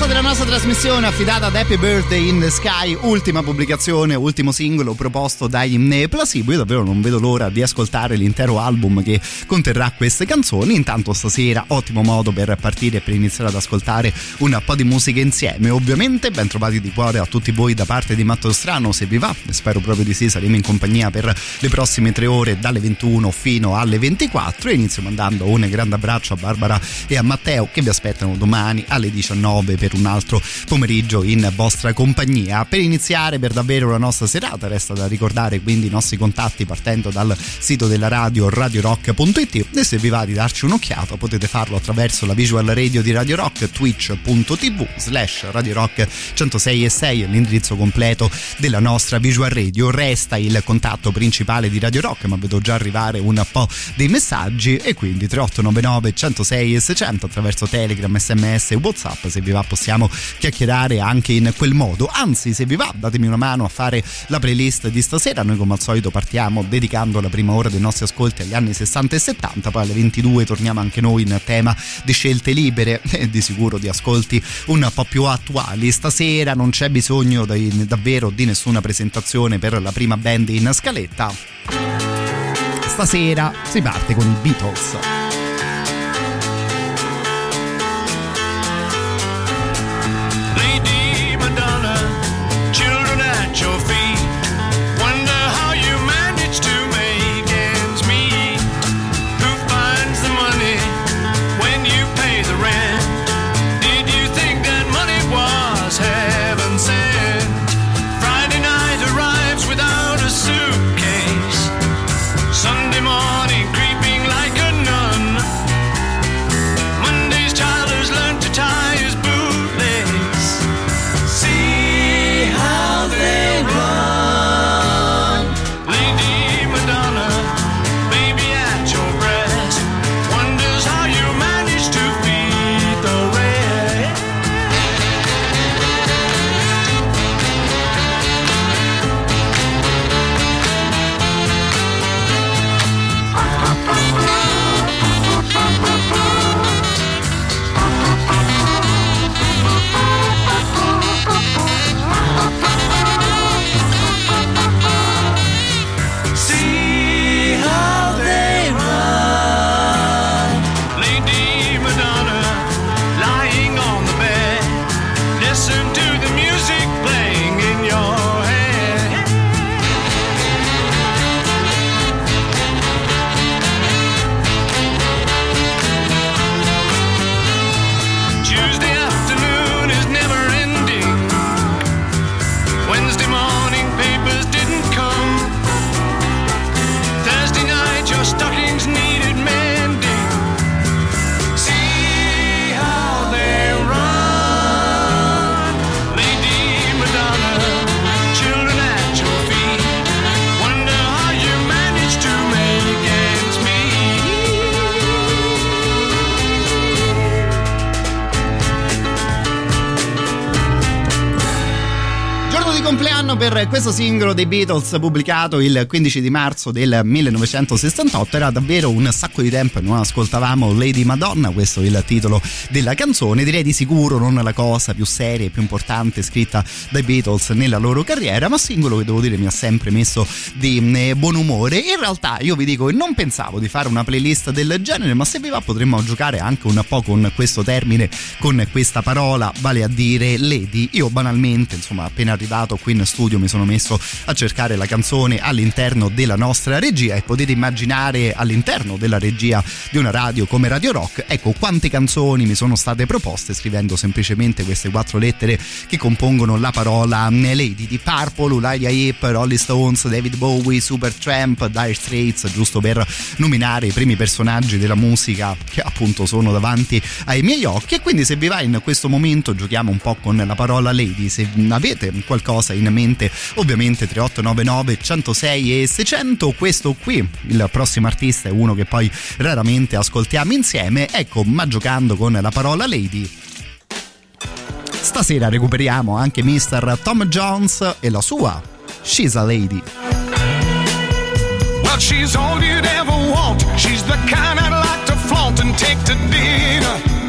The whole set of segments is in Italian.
partenza della nostra trasmissione affidata ad Happy Birthday in the Sky, ultima pubblicazione, ultimo singolo proposto dai Placebo. Io davvero non vedo l'ora di ascoltare l'intero album che conterrà queste canzoni. Intanto stasera ottimo modo per partire e per iniziare ad ascoltare un po' di musica insieme. Ovviamente ben trovati di cuore a tutti voi da parte di Matto Strano, se vi va, spero proprio di sì, saremo in compagnia per le prossime tre ore dalle 21 fino alle 24 e inizio mandando un grande abbraccio a Barbara e a Matteo che vi aspettano domani alle 19 per un altro pomeriggio in vostra compagnia. Per iniziare per davvero la nostra serata resta da ricordare quindi i nostri contatti partendo dal sito della radio radiorock.it e se vi va di darci un'occhiata potete farlo attraverso la visual radio di Radio Rock twitch.tv slash Radio Rock 106 e 6 l'indirizzo completo della nostra visual radio resta il contatto principale di Radio Rock ma vedo già arrivare un po' dei messaggi e quindi 3899 106 e 600 attraverso Telegram, SMS e Whatsapp se vi va possiamo chiacchierare anche in quel modo. Anzi, se vi va, datemi una mano a fare la playlist di stasera. Noi, come al solito, partiamo dedicando la prima ora dei nostri ascolti agli anni 60 e 70. Poi alle 22 torniamo anche noi in tema di scelte libere e di sicuro di ascolti un po' più attuali. Stasera non c'è bisogno di, davvero di nessuna presentazione per la prima band in scaletta. Stasera si parte con i Beatles. Per questo singolo dei Beatles pubblicato il 15 di marzo del 1968 era davvero un sacco di tempo non ascoltavamo Lady Madonna, questo è il titolo della canzone, direi di sicuro non la cosa più seria e più importante scritta dai Beatles nella loro carriera, ma singolo che devo dire mi ha sempre messo di eh, buon umore. In realtà io vi dico che non pensavo di fare una playlist del genere, ma se vi va potremmo giocare anche un po' con questo termine, con questa parola, vale a dire Lady. Io banalmente, insomma, appena arrivato qui in studio mi sono messo a cercare la canzone all'interno della nostra regia e potete immaginare all'interno della regia di una radio come Radio Rock, ecco quante canzoni mi sono state proposte scrivendo semplicemente queste quattro lettere che compongono la parola Lady di Purple, Uriah Heep, Rolling Stones, David Bowie, Supertramp, Dire Straits, giusto per nominare i primi personaggi della musica che appunto sono davanti ai miei occhi. E quindi se vi va in questo momento giochiamo un po' con la parola Lady, se avete qualcosa in mente ovviamente, ovviamente 3899 106 e 600 questo qui il prossimo artista è uno che poi raramente ascoltiamo insieme ecco ma giocando con la parola lady Stasera recuperiamo anche Mr. Tom Jones e la sua She's a Lady. Well, she's all you'd ever want. She's the kind I'd like to flaunt and take to dinner.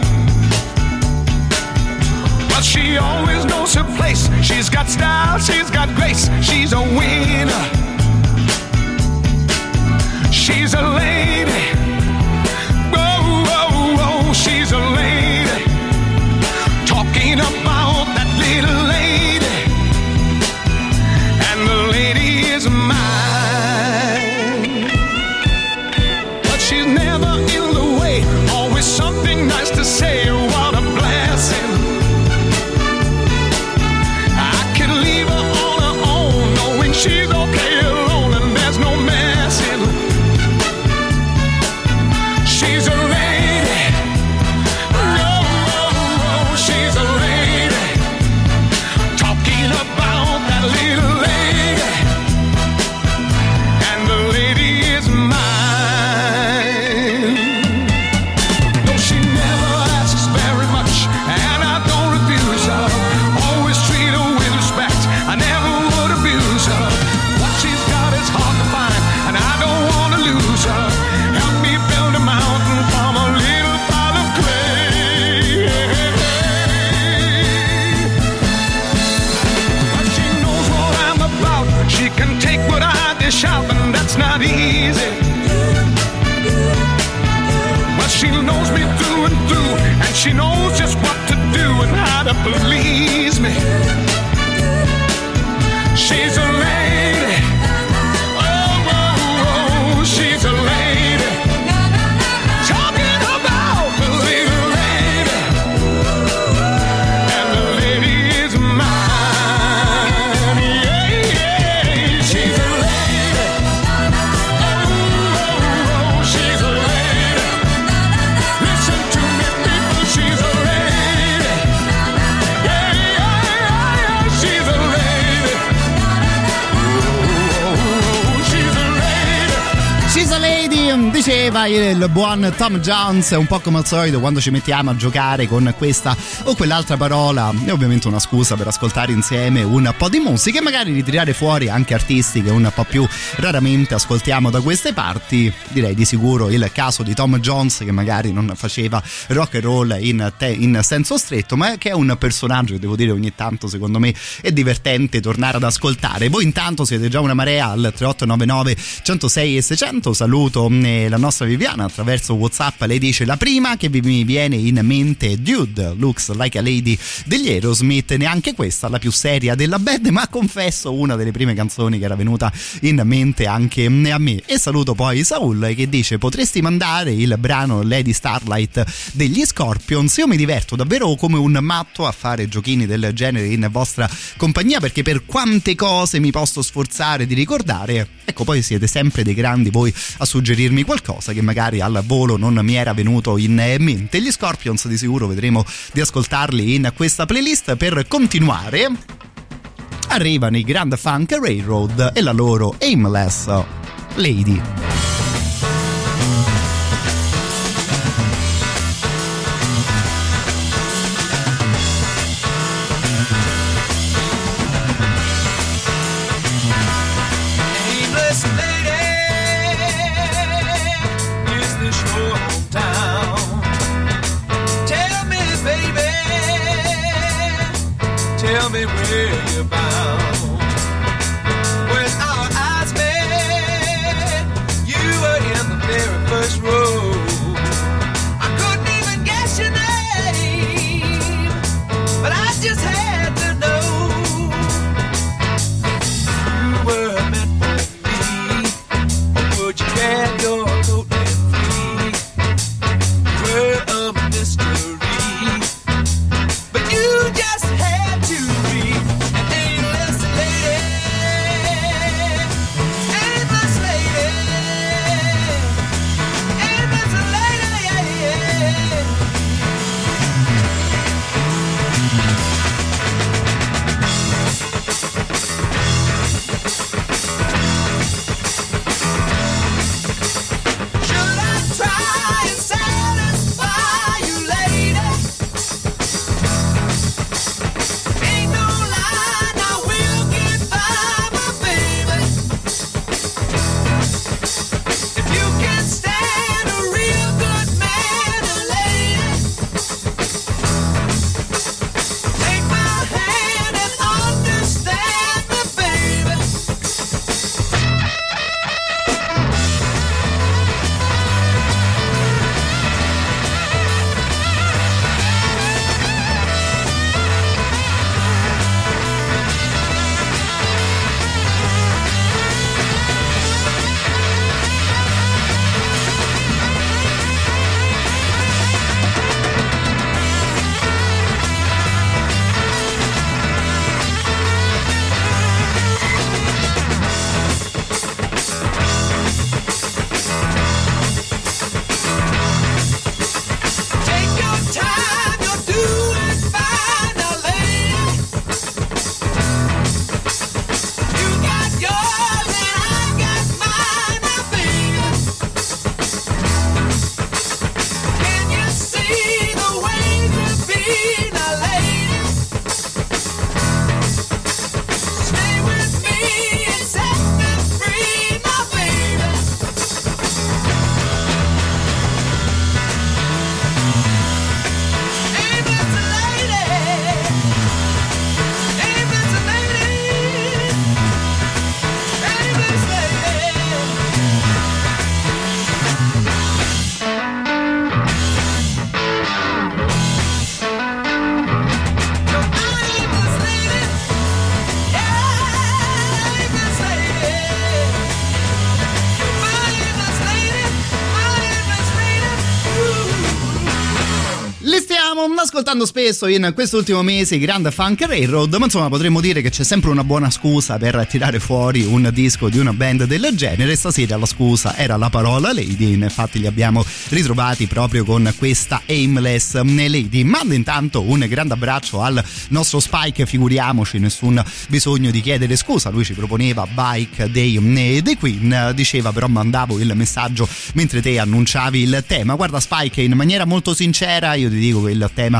She always knows her place. She's got style, she's got grace. She's a winner. She's a lady. Diceva il buon Tom Jones, un po' come al solito quando ci mettiamo a giocare con questa o quell'altra parola, è ovviamente una scusa per ascoltare insieme un po' di musica e magari ritirare fuori anche artisti che un po' più raramente ascoltiamo da queste parti. Direi di sicuro il caso di Tom Jones che magari non faceva rock and roll in, te- in senso stretto, ma che è un personaggio che devo dire ogni tanto secondo me è divertente tornare ad ascoltare. Voi intanto siete già una marea al 3899 106 e 600, saluto eh, la nostra Viviana attraverso Whatsapp, lei dice la prima che mi viene in mente Dude, looks like a lady degli Aerosmith, neanche questa la più seria della band, ma confesso una delle prime canzoni che era venuta in mente anche a me. E saluto poi Saul che dice potresti mandare il brano Lady Starlight degli Scorpions, io mi diverto davvero come un matto a fare giochini del genere in vostra compagnia perché per quante cose mi posso sforzare di ricordare, ecco poi siete sempre dei grandi voi a suggerirmi qualcosa che magari al volo non mi era venuto in mente. Gli Scorpions di sicuro vedremo di ascoltarli in questa playlist per continuare. Arrivano i Grand Funk Railroad e la loro Aimless Lady. Me where you're bound. Ascoltando spesso in quest'ultimo mese i Grand Funk Railroad, ma insomma potremmo dire che c'è sempre una buona scusa per tirare fuori un disco di una band del genere. Stasera la scusa era la parola Lady, infatti li abbiamo ritrovati proprio con questa Aimless Lady. Mando intanto un grande abbraccio al nostro Spike, figuriamoci, nessun bisogno di chiedere scusa, lui ci proponeva Bike dei, dei Queen, diceva però mandavo il messaggio mentre te annunciavi il tema. Guarda Spike, in maniera molto sincera io ti dico che il tema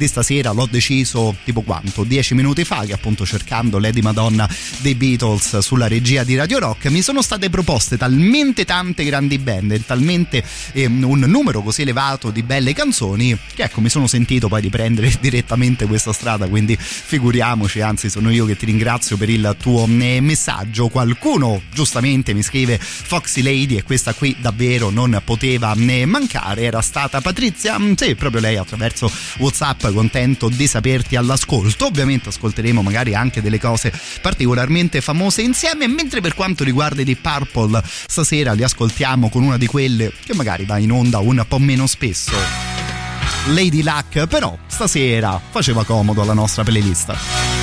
di stasera l'ho deciso tipo quanto? Dieci minuti fa che appunto cercando Lady Madonna dei Beatles sulla regia di Radio Rock mi sono state proposte talmente tante grandi band e talmente eh, un numero così elevato di belle canzoni che ecco mi sono sentito poi di prendere direttamente questa strada quindi figuriamoci anzi sono io che ti ringrazio per il tuo eh, messaggio qualcuno giustamente mi scrive Foxy Lady e questa qui davvero non poteva né mancare era stata Patrizia mm, sì proprio lei attraverso Whatsapp contento di saperti all'ascolto. Ovviamente ascolteremo magari anche delle cose particolarmente famose insieme mentre per quanto riguarda i Deep Purple stasera li ascoltiamo con una di quelle che magari va in onda un po' meno spesso. Lady Luck però stasera faceva comodo alla nostra playlist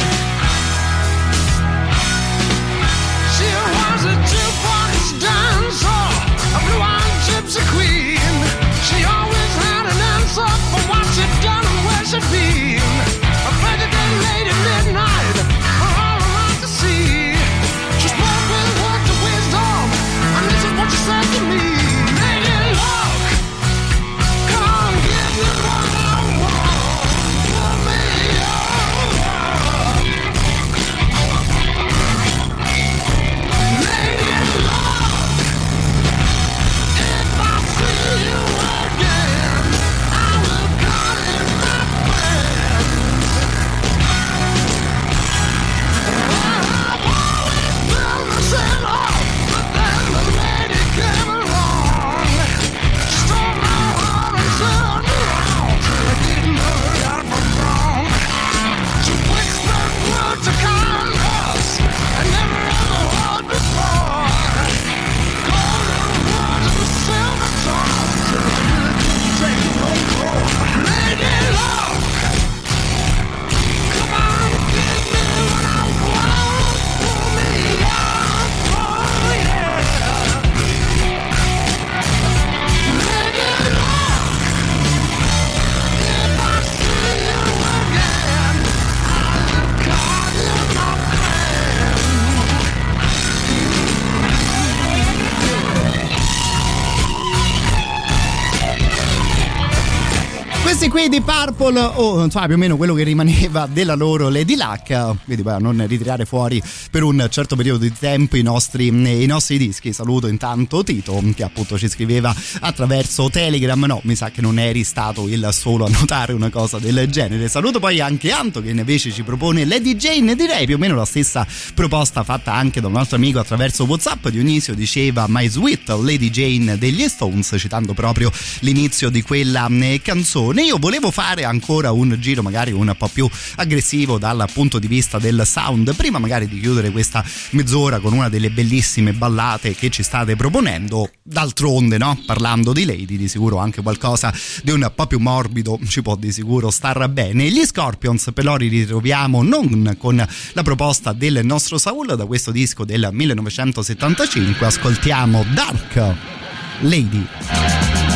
di Purple, o insomma più o meno quello che rimaneva della loro Lady Luck, poi a non ritirare fuori per un certo periodo di tempo i nostri, i nostri dischi. Saluto intanto Tito che appunto ci scriveva attraverso Telegram, no mi sa che non eri stato il solo a notare una cosa del genere. Saluto poi anche Anto che invece ci propone Lady Jane, direi più o meno la stessa proposta fatta anche da un altro amico attraverso Whatsapp. Dionisio diceva My Sweet Lady Jane degli Stones, citando proprio l'inizio di quella eh, canzone. Io volevo fare ancora un giro magari un po' più aggressivo dal punto di vista del sound, prima magari di chiudere questa mezz'ora con una delle bellissime ballate che ci state proponendo. D'altronde, no? Parlando di Lady, di sicuro anche qualcosa di un po' più morbido ci può di sicuro star bene. Gli Scorpions però li ritroviamo non con la proposta del nostro Saul da questo disco del 1975, ascoltiamo Dark Lady.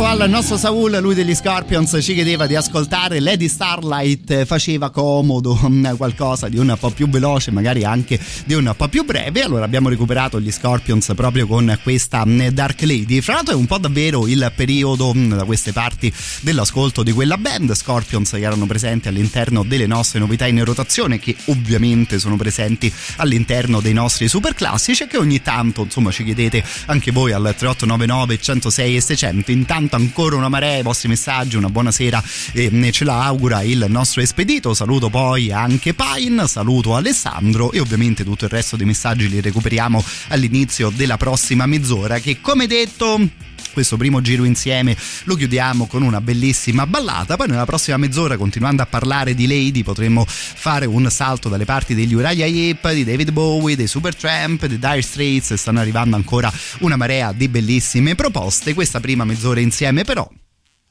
Dispetto al nostro Saul, lui degli Scorpions ci chiedeva di ascoltare Lady Starlight, faceva comodo mm, qualcosa di un po' più veloce, magari anche di un po' più breve, allora abbiamo recuperato gli Scorpions proprio con questa mm, Dark Lady. Fra l'altro è un po' davvero il periodo mm, da queste parti dell'ascolto di quella band, Scorpions che erano presenti all'interno delle nostre novità in rotazione che ovviamente sono presenti all'interno dei nostri super classici che ogni tanto insomma ci chiedete anche voi al 3899 106 e 600 intanto ancora una marea i vostri messaggi una buona sera e ce la augura il nostro espedito. Saluto poi anche Pine saluto Alessandro e ovviamente tutto il resto dei messaggi li recuperiamo all'inizio della prossima mezz'ora che come detto questo primo giro insieme lo chiudiamo con una bellissima ballata. Poi nella prossima mezz'ora, continuando a parlare di Lady, potremmo fare un salto dalle parti degli Uriah Heep, di David Bowie, dei Supertramp, dei Dire Straits. Stanno arrivando ancora una marea di bellissime proposte. Questa prima mezz'ora insieme, però,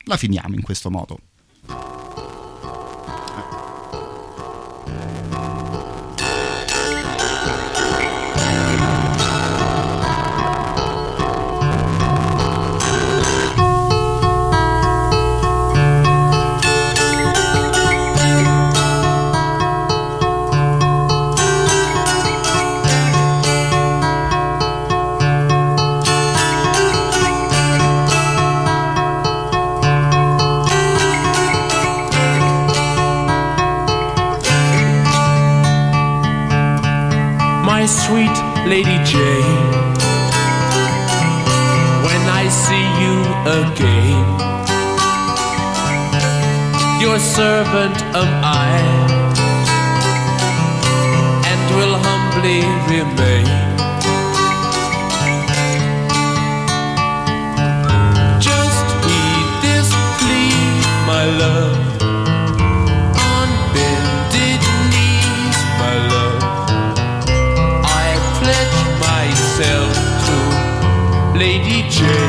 la finiamo in questo modo. Servant am I, and will humbly remain. Just heed this plea, my love. On bended knees, my love. I pledge myself to Lady Jane.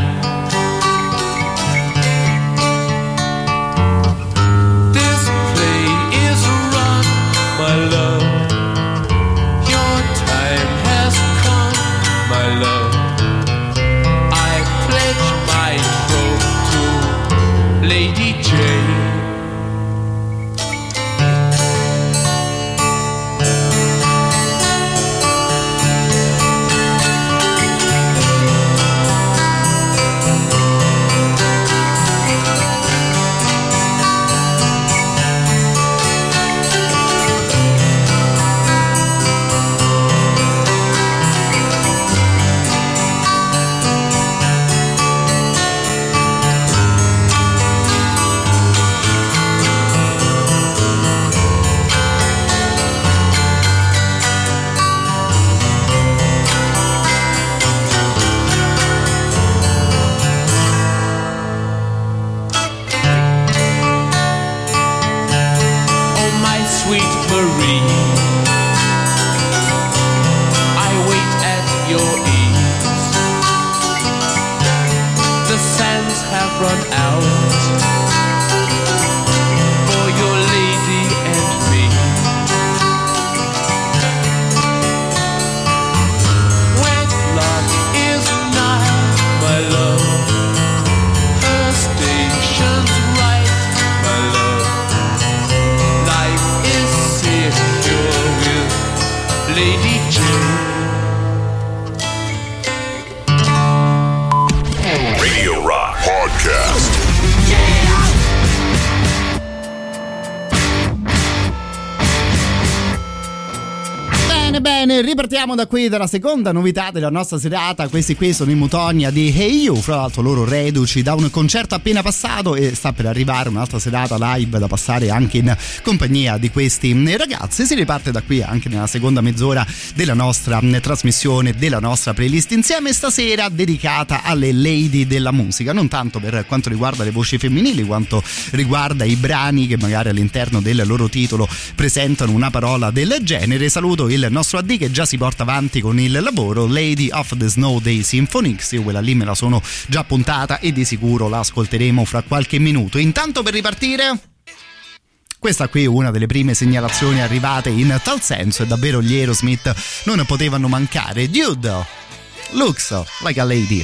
Da qui dalla seconda novità della nostra serata. Questi qui sono i Mutonia di Hey You, fra l'altro loro reduci da un concerto appena passato e sta per arrivare un'altra serata live da passare anche in compagnia di questi ragazzi. Si riparte da qui anche nella seconda mezz'ora della nostra trasmissione, della nostra playlist insieme stasera dedicata alle lady della musica, non tanto per quanto riguarda le voci femminili quanto riguarda i brani che magari all'interno del loro titolo presentano una parola del genere. Saluto il nostro AD che già si porta avanti con il lavoro Lady of the Snow dei Symphonics. Io quella lì me la sono già puntata e di sicuro la ascolteremo fra qualche minuto. Intanto per ripartire questa qui è una delle prime segnalazioni arrivate in tal senso e davvero gli Aerosmith non potevano mancare. Dude looks like a lady.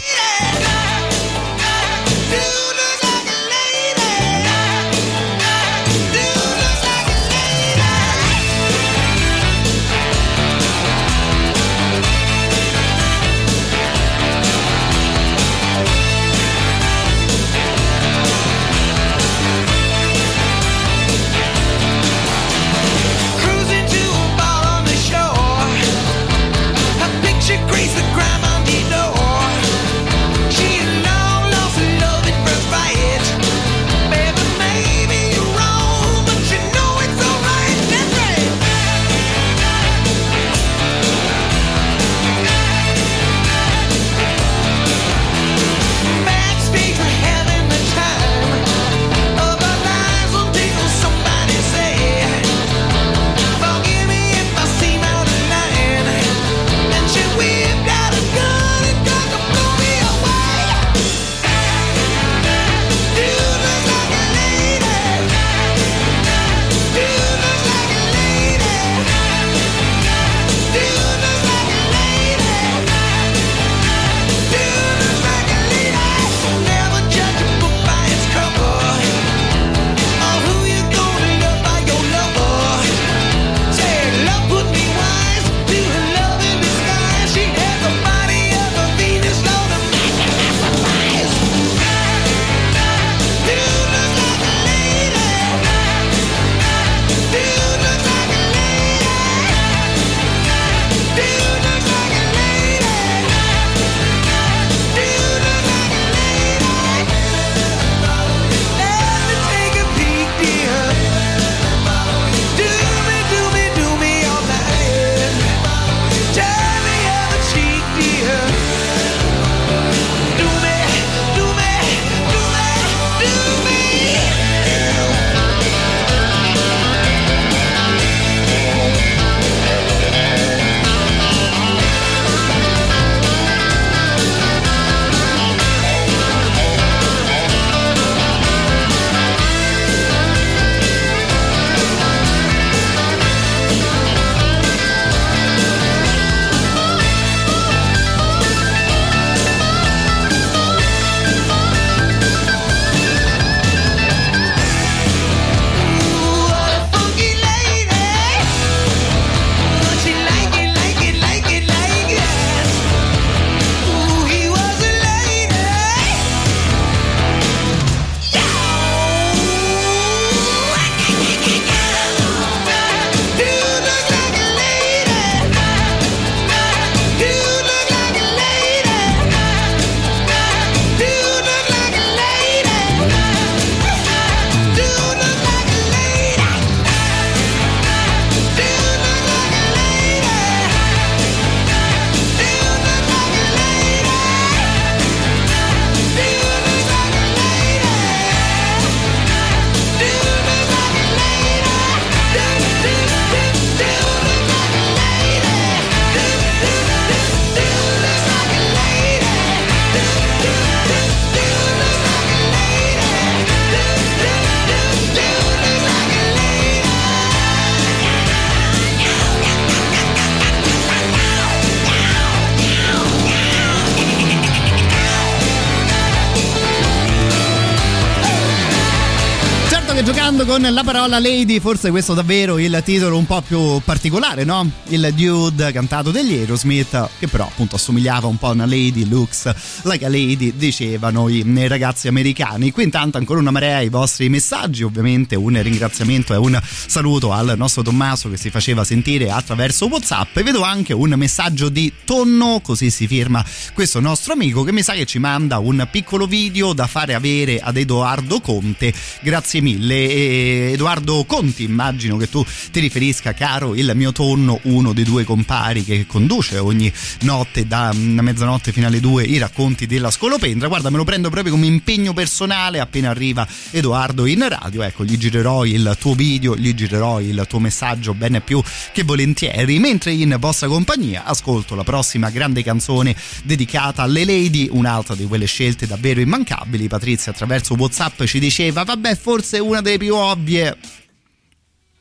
La parola Lady, forse questo davvero il titolo un po' più particolare, no? Il Dude cantato degli Aerosmith, che però appunto assomigliava un po' a una Lady, looks like a lady, dicevano i ragazzi americani. Qui intanto ancora una marea i vostri messaggi, ovviamente un ringraziamento e un saluto al nostro Tommaso che si faceva sentire attraverso Whatsapp e vedo anche un messaggio di Tonno, così si firma questo nostro amico che mi sa che ci manda un piccolo video da fare avere ad Edoardo Conte. Grazie mille. E Edoardo Conti, immagino che tu ti riferisca, caro il mio tonno, uno dei due compari che conduce ogni notte da mezzanotte fino alle due i racconti della scolopendra. Guarda, me lo prendo proprio come impegno personale appena arriva Edoardo in radio. Ecco, gli girerò il tuo video, gli girerò il tuo messaggio bene più che volentieri. Mentre in vostra compagnia ascolto la prossima grande canzone dedicata alle lady, un'altra di quelle scelte davvero immancabili. Patrizia attraverso WhatsApp ci diceva: Vabbè, forse una delle più ovvie.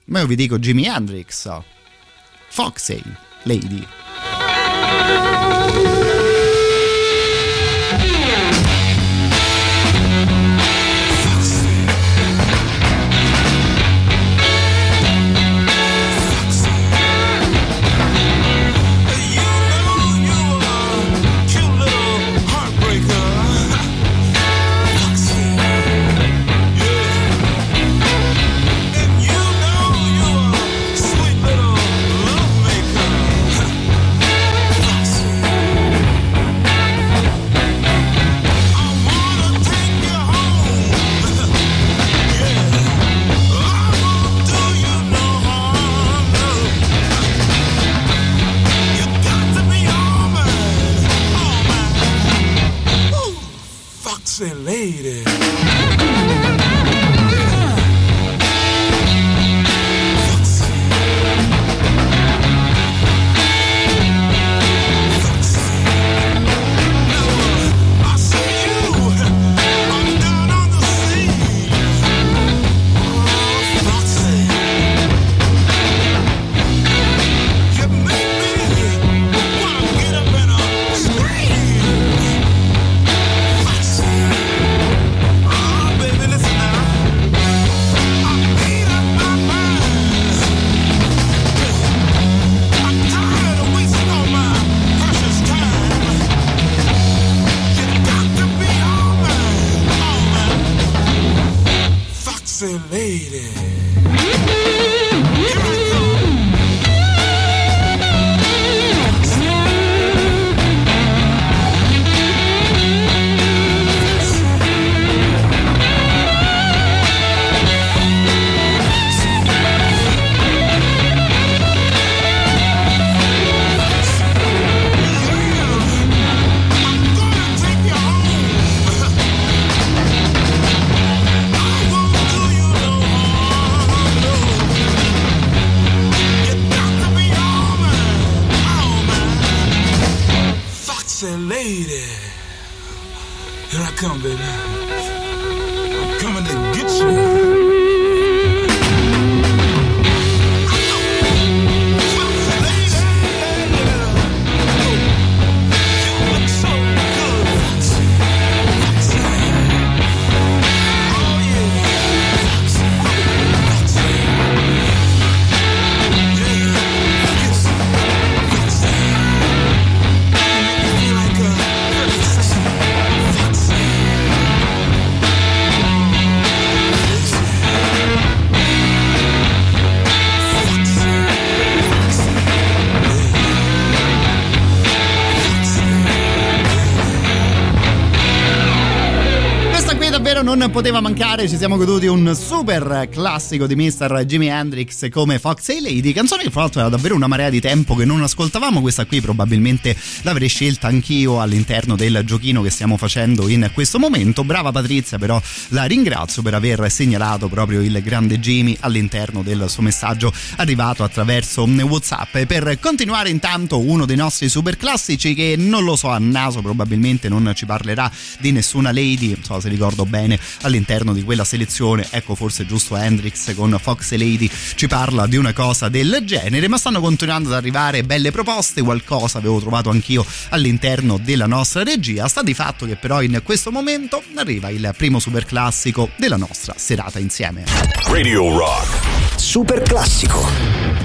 Ma io vi dico Jimi Hendrix. Foxy, Lady. Poteva mancare, ci siamo goduti un super classico di Mr. Jimi Hendrix come Foxy Lady, canzone che fra l'altro era davvero una marea di tempo che non ascoltavamo, questa qui probabilmente l'avrei scelta anch'io all'interno del giochino che stiamo facendo in questo momento. Brava Patrizia, però la ringrazio per aver segnalato proprio il grande Jimmy all'interno del suo messaggio arrivato attraverso WhatsApp. E per continuare intanto uno dei nostri super classici che non lo so a naso probabilmente non ci parlerà di nessuna lady, non so se ricordo bene all'interno di quella selezione ecco forse giusto Hendrix con Fox e Lady ci parla di una cosa del genere ma stanno continuando ad arrivare belle proposte qualcosa avevo trovato anch'io all'interno della nostra regia sta di fatto che però in questo momento arriva il primo super classico della nostra serata insieme Radio Rock. Super classico.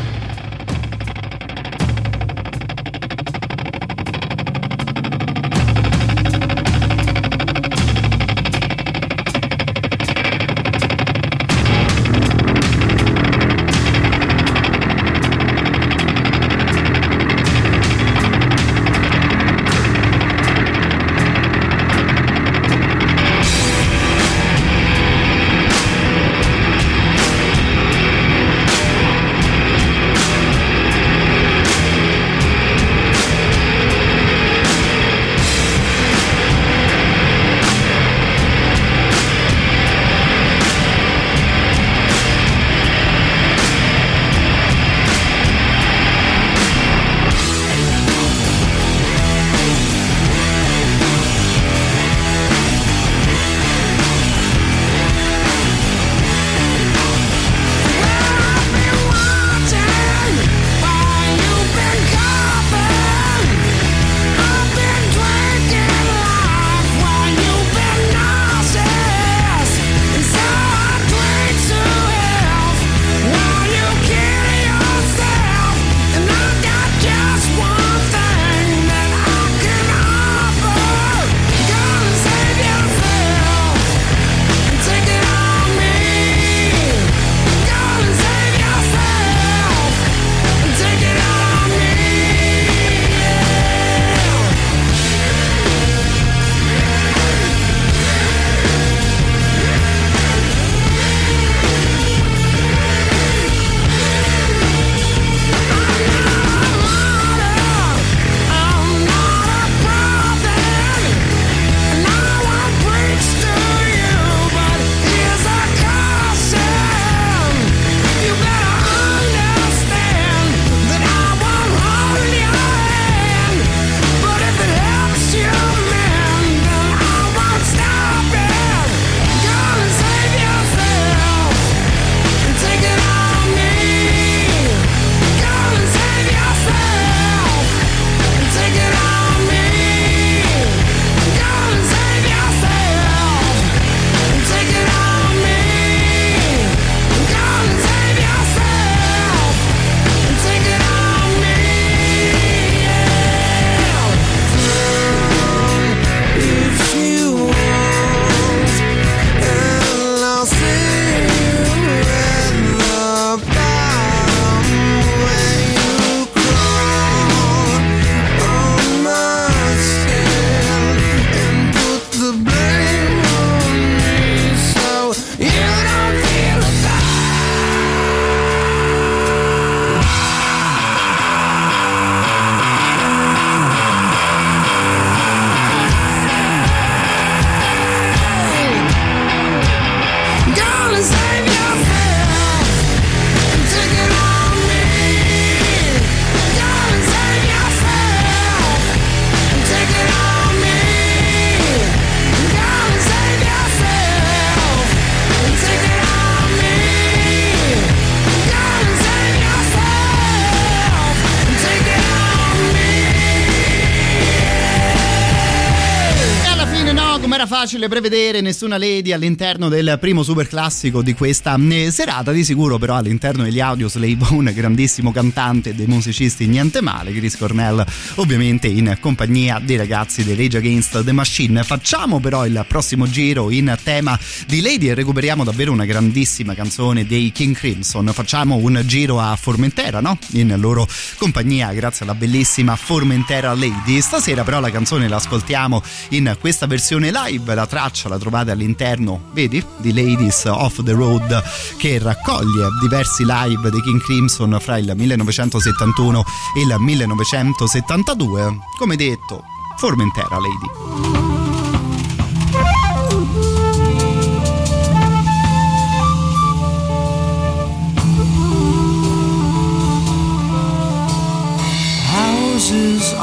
Facile prevedere nessuna lady all'interno del primo super classico di questa eh, serata. Di sicuro, però, all'interno degli audio Slave un grandissimo cantante dei musicisti niente male. Chris Cornell, ovviamente, in compagnia dei ragazzi dei Rage Against the Machine. Facciamo però il prossimo giro in tema di lady e recuperiamo davvero una grandissima canzone dei King Crimson. Facciamo un giro a Formentera, no? In loro compagnia, grazie alla bellissima Formentera Lady. Stasera, però, la canzone l'ascoltiamo in questa versione live la traccia la trovate all'interno, vedi, di Ladies of the Road che raccoglie diversi live dei King Crimson fra il 1971 e il 1972. Come detto, Formentera Lady.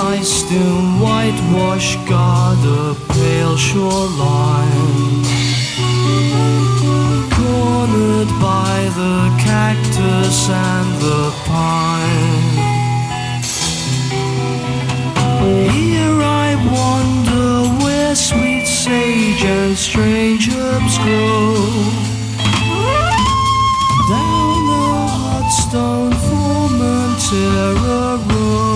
moist in whitewash guard, a pale shoreline. Cornered by the cactus and the pine. Here I wonder where sweet sage and strange herbs grow. Down the hot stone formentera road.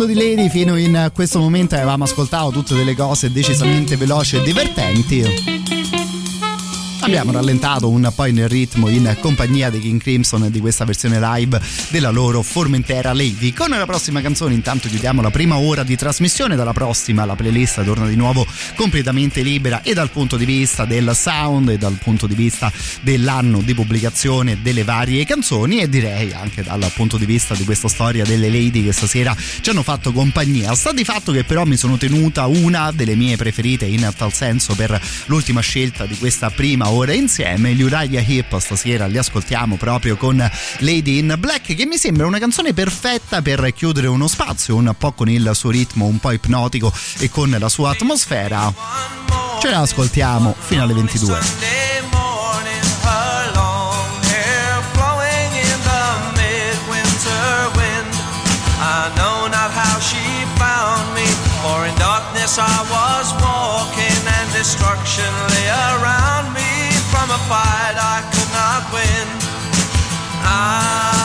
Parlando di Lady, fino in questo momento avevamo ascoltato tutte delle cose decisamente veloci e divertenti. Abbiamo rallentato un po' nel ritmo in compagnia dei King Crimson di questa versione live della loro Formentera Lady. Con la prossima canzone intanto chiudiamo la prima ora di trasmissione, dalla prossima la playlist torna di nuovo completamente libera e dal punto di vista del sound e dal punto di vista dell'anno di pubblicazione delle varie canzoni e direi anche dal punto di vista di questa storia delle lady che stasera ci hanno fatto compagnia. Sta di fatto che però mi sono tenuta una delle mie preferite in tal senso per l'ultima scelta di questa prima ora insieme, gli Uriah Heep stasera li ascoltiamo proprio con Lady in Black che mi sembra una canzone perfetta per chiudere uno spazio un po' con il suo ritmo un po' ipnotico e con la sua atmosfera. Ce la ascoltiamo fino alle 22. Sunday morning, her long hair flowing in the midwinter wind. I I was walking, and destruction lay around me from a fight I could not win. Ah,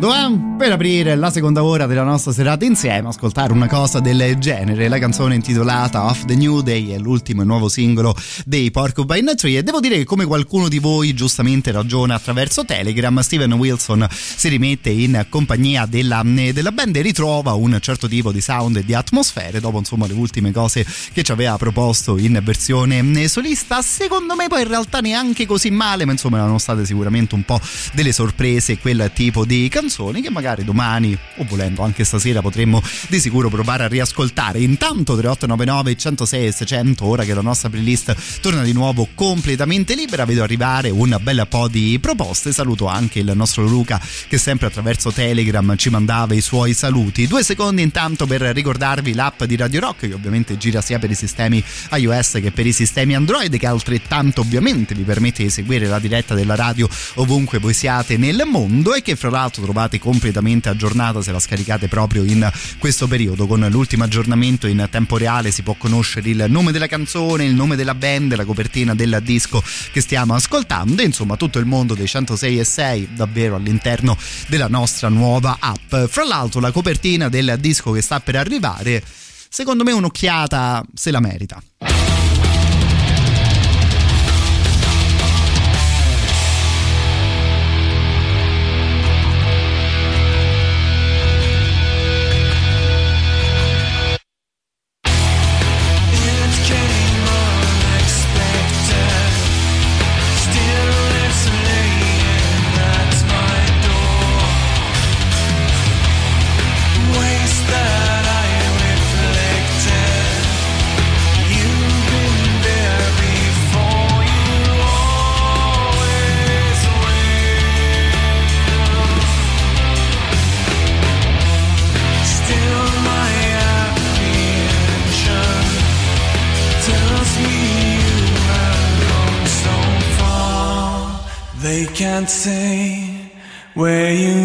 Podcast. Eh? Per aprire la seconda ora della nostra serata insieme, ascoltare una cosa del genere. La canzone intitolata Off the New Day è l'ultimo nuovo singolo dei Porcupine Tree. E devo dire che, come qualcuno di voi giustamente ragiona attraverso Telegram, Steven Wilson si rimette in compagnia della, della band e ritrova un certo tipo di sound e di atmosfere dopo insomma le ultime cose che ci aveva proposto in versione solista. Secondo me, poi in realtà neanche così male, ma insomma erano state sicuramente un po' delle sorprese quel tipo di canzoni che magari domani o volendo anche stasera potremmo di sicuro provare a riascoltare. Intanto 3899 106 e 600 ora che la nostra playlist torna di nuovo completamente libera vedo arrivare un bel po' di proposte. Saluto anche il nostro Luca che sempre attraverso Telegram ci mandava i suoi saluti. Due secondi intanto per ricordarvi l'app di Radio Rock che ovviamente gira sia per i sistemi iOS che per i sistemi Android che altrettanto ovviamente vi permette di seguire la diretta della radio ovunque voi siate nel mondo e che fra l'altro trovate completamente aggiornata se la scaricate proprio in questo periodo con l'ultimo aggiornamento in tempo reale si può conoscere il nome della canzone, il nome della band, la copertina del disco che stiamo ascoltando insomma tutto il mondo dei 106 e 6 davvero all'interno della nostra nuova app. Fra l'altro la copertina del disco che sta per arrivare secondo me un'occhiata se la merita. Can't say where you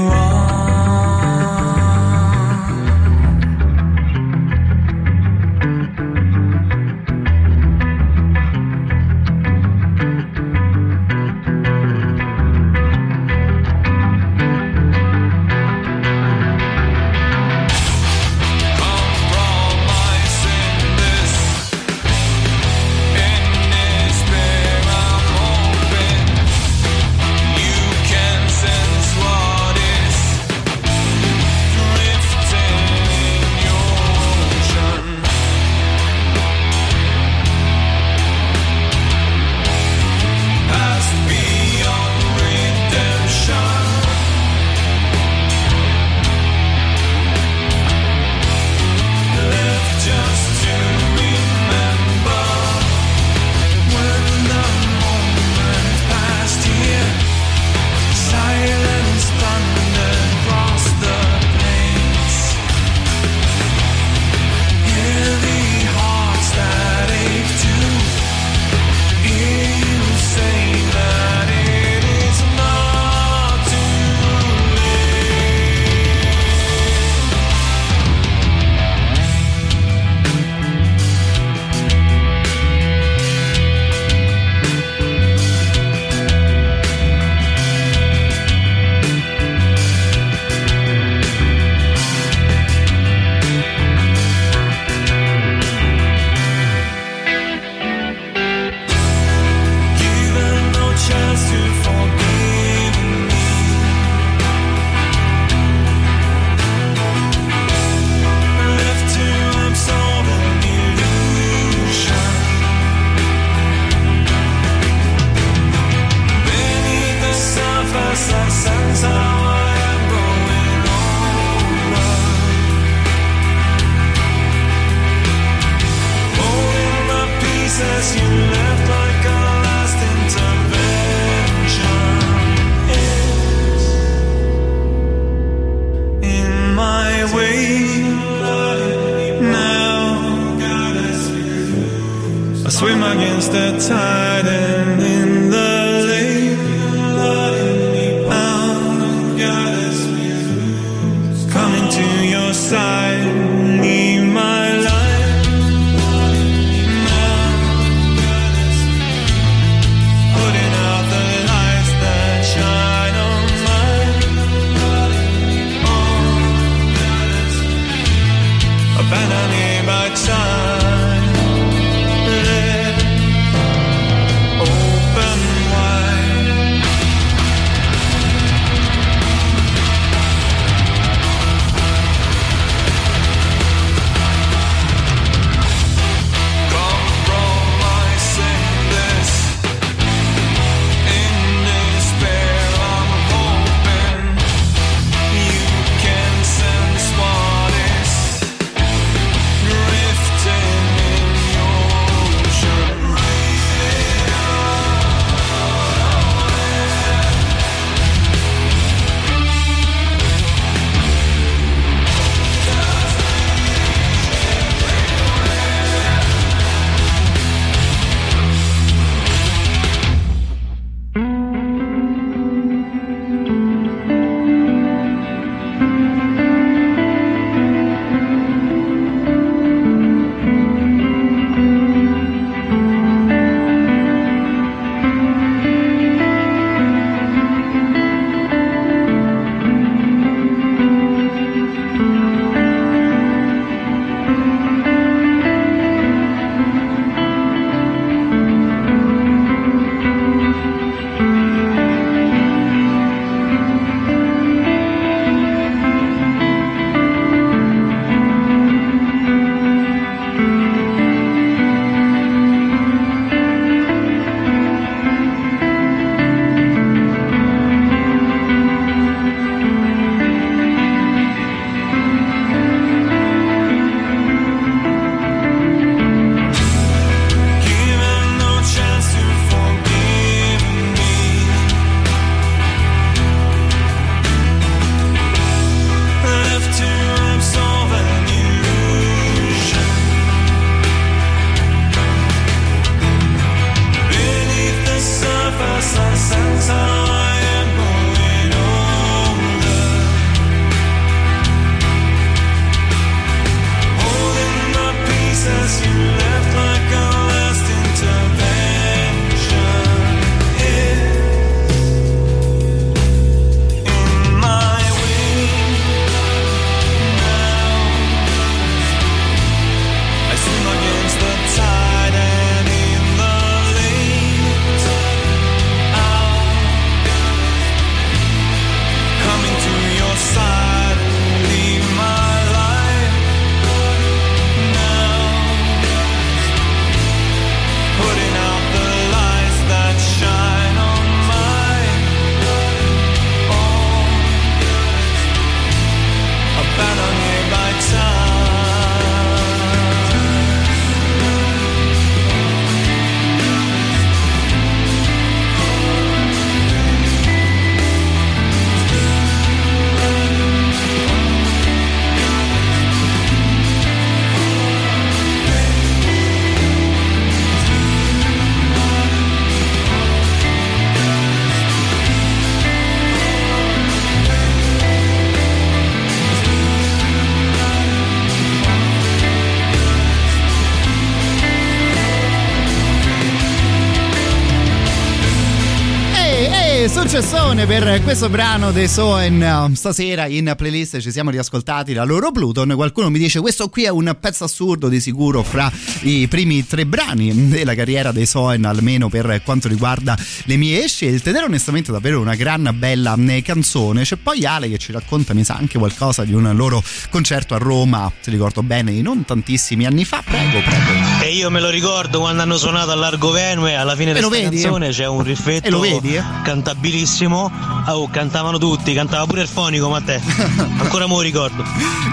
successone per questo brano dei Soen. Stasera in playlist ci siamo riascoltati la loro Pluton. Qualcuno mi dice questo qui è un pezzo assurdo di sicuro fra i primi tre brani della carriera dei Soen, almeno per quanto riguarda le mie scelte. Ed è onestamente davvero una gran bella eh, canzone. C'è poi Ale che ci racconta, mi sa, anche qualcosa di un loro concerto a Roma, se ricordo bene, di non tantissimi anni fa. Prego, prego. E io me lo ricordo quando hanno suonato a Largo Venue, alla fine E della canzone c'è un riffetto E lo vedi? cantabilissimo. Oh, cantavano tutti, cantava pure il fonico, ma te. Ancora me lo ricordo.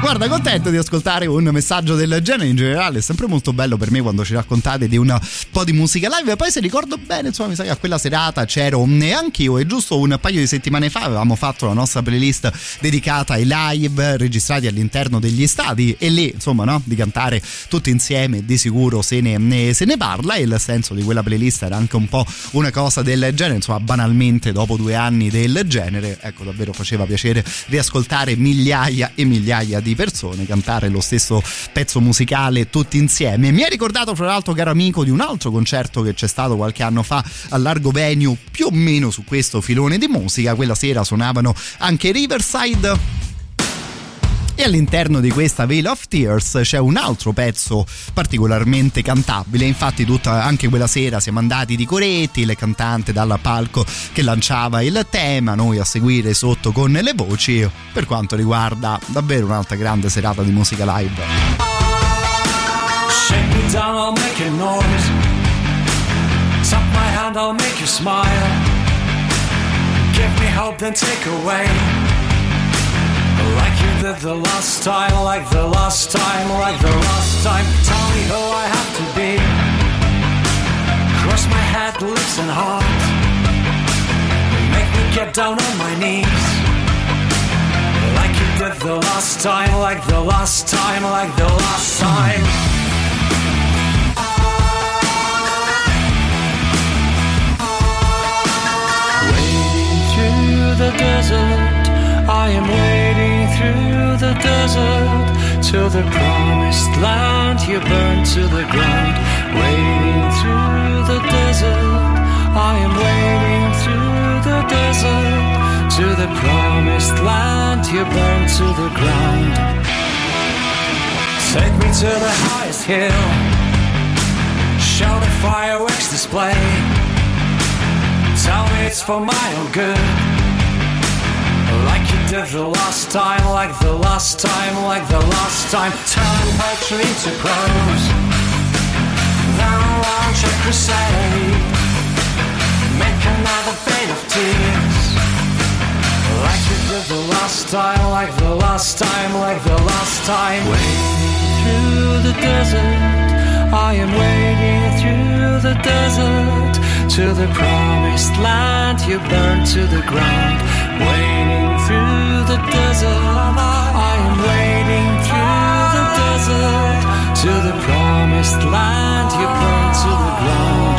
Guarda, contento di ascoltare un messaggio del genere. In generale è sempre molto bello per me quando ci raccontate di un po' di musica live. E poi se ricordo bene, insomma, mi sa che a quella serata c'ero neanch'io. E giusto un paio di settimane fa avevamo fatto la nostra playlist dedicata ai live registrati all'interno degli stadi. E lì, insomma, no? Di cantare tutti insieme, di sicuro se ne, ne- se ne parla. E il senso di quella playlist era anche un po' una cosa del genere. Insomma, banalmente, dopo due anni del genere, ecco, davvero faceva piacere riascoltare migliaia e migliaia di persone cantare lo stesso pezzo musicale tutti insieme. Mi ha ricordato, fra l'altro, caro amico, di un altro concerto che c'è stato qualche anno fa al Largo Venue, più o meno su questo filone di musica. Quella sera suonavano anche Riverside. E all'interno di questa Veil of Tears c'è un altro pezzo particolarmente cantabile. Infatti, tutta anche quella sera siamo andati di coretti, il cantante dal palco che lanciava il tema, noi a seguire sotto con le voci. Per quanto riguarda davvero un'altra grande serata di musica live. Shake I'll make you smile. Give me hope, then take away. Like you did the last time, like the last time, like the last time. Tell me who I have to be. Cross my head, lips, and heart. Make me get down on my knees. Like you did the last time, like the last time, like the last time. Wading through the desert, I am wading through the desert to the promised land. You burn to the ground. Wading through the desert, I am wading through the desert to the promised land. You burn to the ground. Take me to the highest hill. Show the fireworks display. Tell me it's for my own good. You did the last time, like the last time, like the last time. Turn poetry to prose. Then launch a crusade. Make another fade of tears. Like you did the last time, like the last time, like the last time. Wading through the desert, I am wading through the desert to the promised land. You burn to the ground. Wading through the desert, I am wading through the desert to the promised land. You burn to the ground.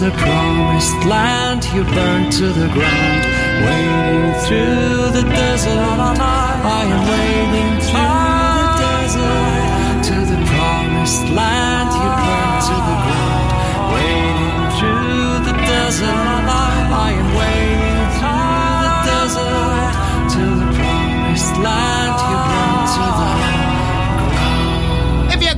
The promised land you burned to the ground. Wading through the desert, I am wading through the desert to the promised land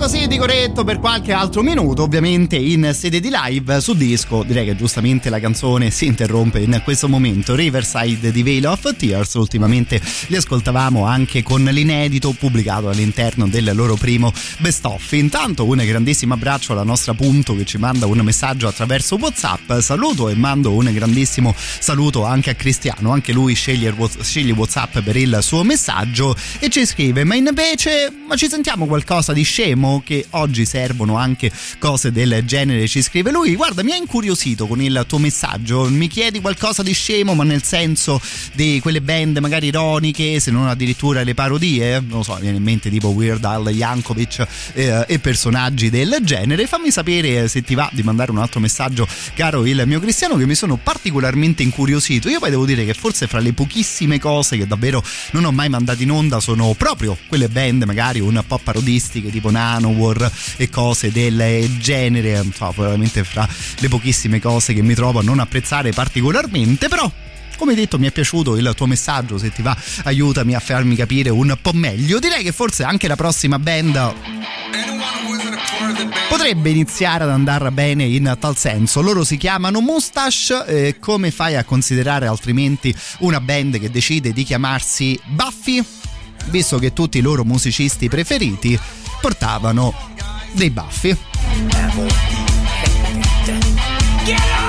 così di coretto per qualche altro minuto, ovviamente in sede di live su disco. Direi che giustamente la canzone si interrompe in questo momento. Riverside di Veil of Tears, ultimamente li ascoltavamo anche con l'inedito pubblicato all'interno del loro primo best of. Intanto un grandissimo abbraccio alla nostra Punto che ci manda un messaggio attraverso WhatsApp. Saluto e mando un grandissimo saluto anche a Cristiano, anche lui sceglie, sceglie WhatsApp per il suo messaggio e ci scrive: Ma invece, ma ci sentiamo qualcosa di scemo? Che oggi servono anche cose del genere. Ci scrive lui: Guarda, mi ha incuriosito con il tuo messaggio. Mi chiedi qualcosa di scemo, ma nel senso di quelle band magari ironiche, se non addirittura le parodie. Non lo so, viene in mente tipo Weird Al Yankovic eh, e personaggi del genere. Fammi sapere se ti va di mandare un altro messaggio, caro il mio cristiano, che mi sono particolarmente incuriosito. Io poi devo dire che forse fra le pochissime cose che davvero non ho mai mandato in onda sono proprio quelle band magari un po' parodistiche tipo Nanowar e cose del genere. So, veramente fra le pochissime cose che mi trovo a non apprezzare particolarmente, però come detto mi è piaciuto il tuo messaggio, se ti va aiutami a farmi capire un po' meglio. Direi che forse anche la prossima band potrebbe iniziare ad andare bene in tal senso. Loro si chiamano Mustache, eh, come fai a considerare altrimenti una band che decide di chiamarsi Buffy? Visto che tutti i loro musicisti preferiti portavano dei baffi. Ransacker,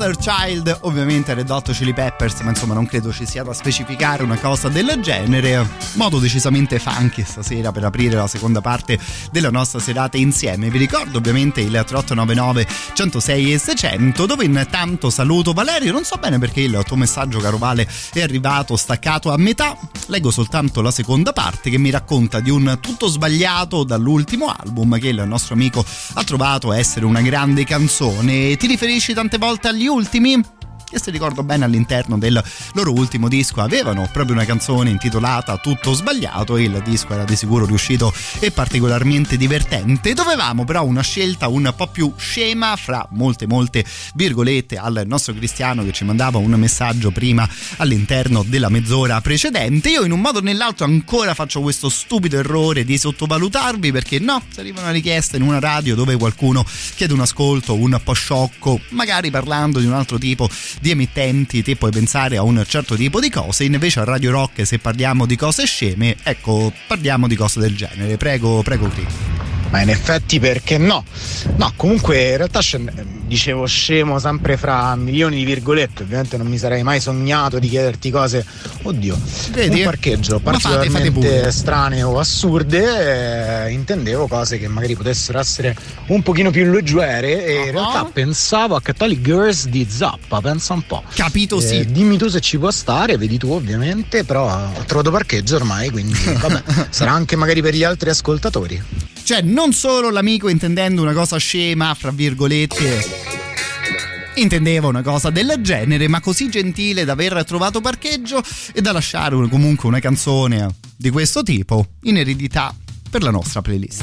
di Poster Child, ovviamente Red Hot Chili Peppers, ma insomma non credo ci sia da specificare una cosa del genere. Modo decisamente funky stasera per aprire la seconda parte della nostra serata insieme. Vi ricordo ovviamente il 3899 106 e 600, dove intanto saluto Valerio. Non so bene perché il tuo messaggio, caro Vale, è arrivato staccato a metà. Leggo soltanto la seconda parte che mi racconta di un tutto sbagliato dall'ultimo album che il nostro amico ha trovato essere una grande canzone. Ti riferisci tante volte agli ultimi? Che se ricordo bene all'interno del loro ultimo disco avevano proprio una canzone intitolata Tutto sbagliato il disco era di sicuro riuscito e particolarmente divertente. Dovevamo però una scelta un po' più scema fra molte molte virgolette al nostro Cristiano che ci mandava un messaggio prima all'interno della mezz'ora precedente. Io in un modo o nell'altro ancora faccio questo stupido errore di sottovalutarvi perché no, se arriva una richiesta in una radio dove qualcuno chiede un ascolto un po' sciocco, magari parlando di un altro tipo di emittenti te puoi pensare a un certo tipo di cose invece a Radio Rock se parliamo di cose sceme ecco parliamo di cose del genere. Prego prego Cri ma in effetti perché no? No, comunque in realtà dicevo scemo sempre fra milioni di virgolette, ovviamente non mi sarei mai sognato di chiederti cose, oddio, Vedi? un parcheggio Ma fate, fate particolarmente strane o assurde, eh, intendevo cose che magari potessero essere un pochino più leggere e in Ah. realtà pensavo a Catholic Girls di Zappa, pensa un po'. capito sì Eh, dimmi tu se ci può stare, vedi tu ovviamente, però ho trovato parcheggio ormai, quindi vabbè, sarà anche magari per gli altri ascoltatori. Cioè, non solo l'amico intendendo una cosa scema, fra virgolette, intendeva una cosa del genere, ma così gentile da aver trovato parcheggio e da lasciare un- comunque una canzone di questo tipo in eredità per la nostra playlist.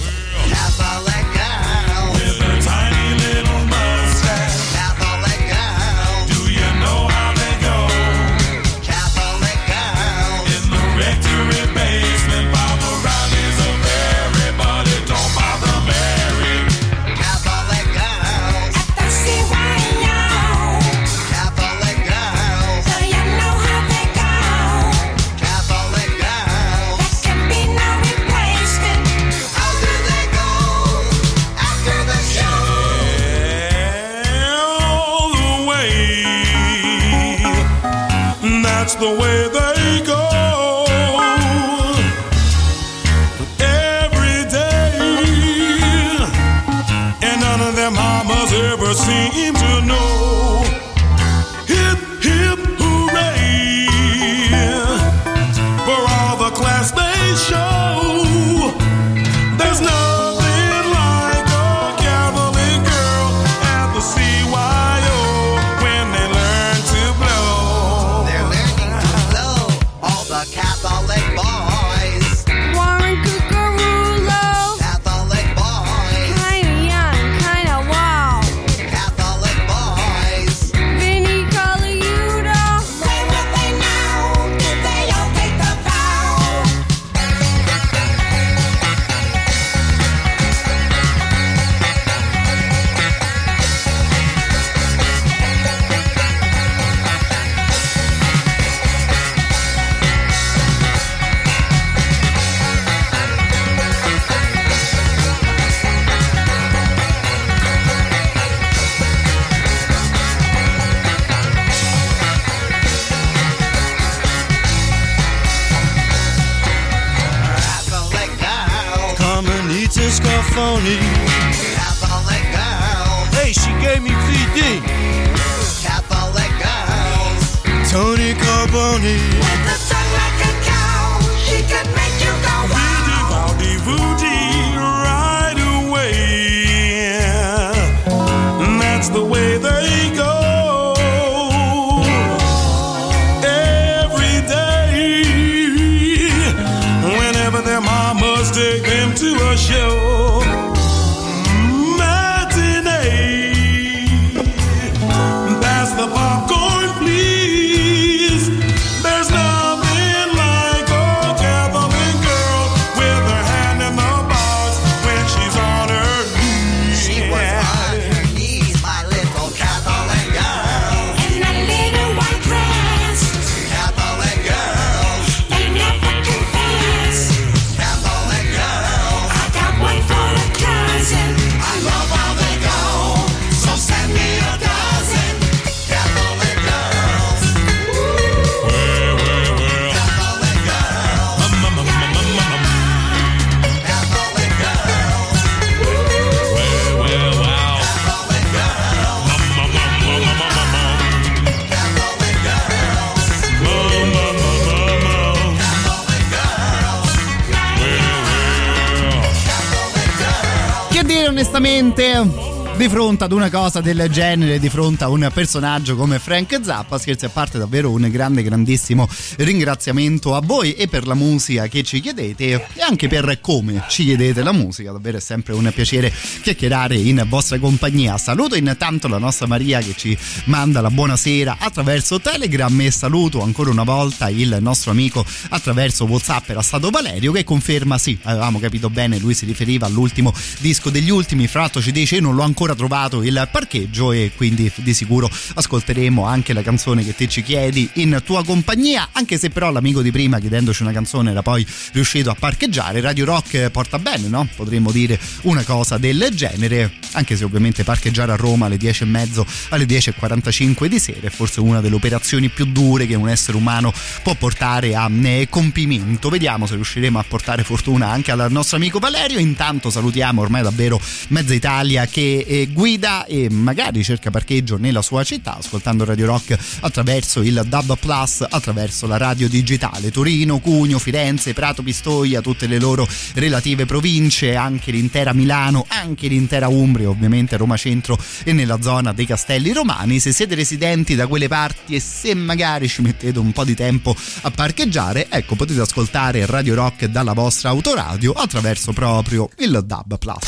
Fronte ad una cosa del genere, di fronte a un personaggio come Frank Zappa, scherzi a parte davvero un grande, grandissimo ringraziamento a voi e per la musica che ci chiedete e anche per come ci chiedete la musica, davvero è sempre un piacere chiacchierare in vostra compagnia. Saluto intanto la nostra Maria che ci manda la buonasera attraverso Telegram e saluto ancora una volta il nostro amico attraverso Whatsapp era stato Valerio che conferma sì, avevamo capito bene, lui si riferiva all'ultimo disco degli ultimi, fra l'altro ci dice io non l'ho ancora trovato il parcheggio e quindi di sicuro ascolteremo anche la canzone che te ci chiedi in tua compagnia, anche se però l'amico di prima chiedendoci una canzone era poi riuscito a parcheggiare, Radio Rock porta bene, no? Potremmo dire una cosa del genere, anche se ovviamente parcheggiare a Roma alle 10 e mezzo, alle 10.45 di sera è forse una delle operazioni più dure che un essere umano può portare a eh, compimento. Vediamo se riusciremo a portare fortuna anche al nostro amico Valerio. Intanto salutiamo ormai davvero mezza Italia che eh, guida e magari cerca parcheggio nella sua città ascoltando Radio Rock attraverso il DAB Plus, attraverso la radio digitale Torino, Cugno, Firenze, Prato Pistoia, tutte le loro relative province, anche l'intera Milano, anche l'intera Umbria, ovviamente Roma Centro e nella zona dei Castelli Romani. Se siete residenti da quelle parti e se magari ci mettete un po' di tempo a parcheggiare, ecco potete ascoltare Radio Rock dalla vostra autoradio attraverso proprio il DAB Plus.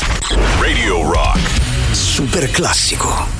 Radio Rock. Super classico.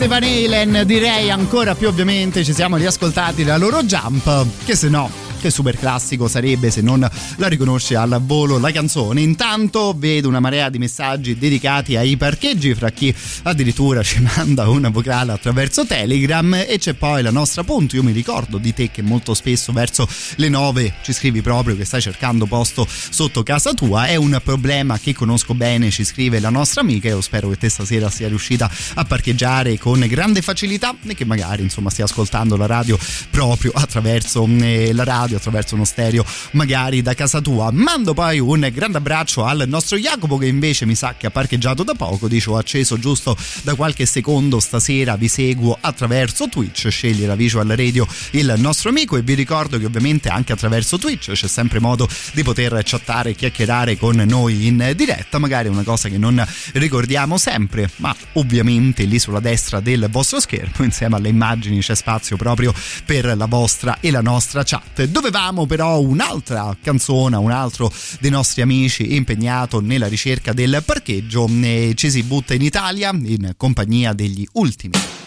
Ovviamente Van Halen direi ancora più ovviamente ci siamo riascoltati la loro jump, che se no che super classico sarebbe se non la riconosce al volo la canzone. Intanto vedo una marea di messaggi dedicati ai parcheggi, fra chi addirittura ci manda una vocale attraverso Telegram e c'è poi la nostra punto. Io mi ricordo di te che molto spesso verso le 9 ci scrivi proprio che stai cercando posto sotto casa tua. È un problema che conosco bene, ci scrive la nostra amica e io spero che te stasera sia riuscita a parcheggiare con grande facilità e che magari insomma stia ascoltando la radio proprio attraverso eh, la radio radio attraverso uno stereo magari da casa tua. Mando poi un grande abbraccio al nostro Jacopo che invece mi sa che ha parcheggiato da poco, dice ho acceso giusto da qualche secondo stasera, vi seguo attraverso Twitch, scegli la visual radio il nostro amico. E vi ricordo che ovviamente anche attraverso Twitch c'è sempre modo di poter chattare e chiacchierare con noi in diretta, magari una cosa che non ricordiamo sempre, ma ovviamente lì sulla destra del vostro schermo insieme alle immagini c'è spazio proprio per la vostra e la nostra chat dovevamo però un'altra canzone, un altro dei nostri amici impegnato nella ricerca del parcheggio e ci si butta in Italia in compagnia degli ultimi.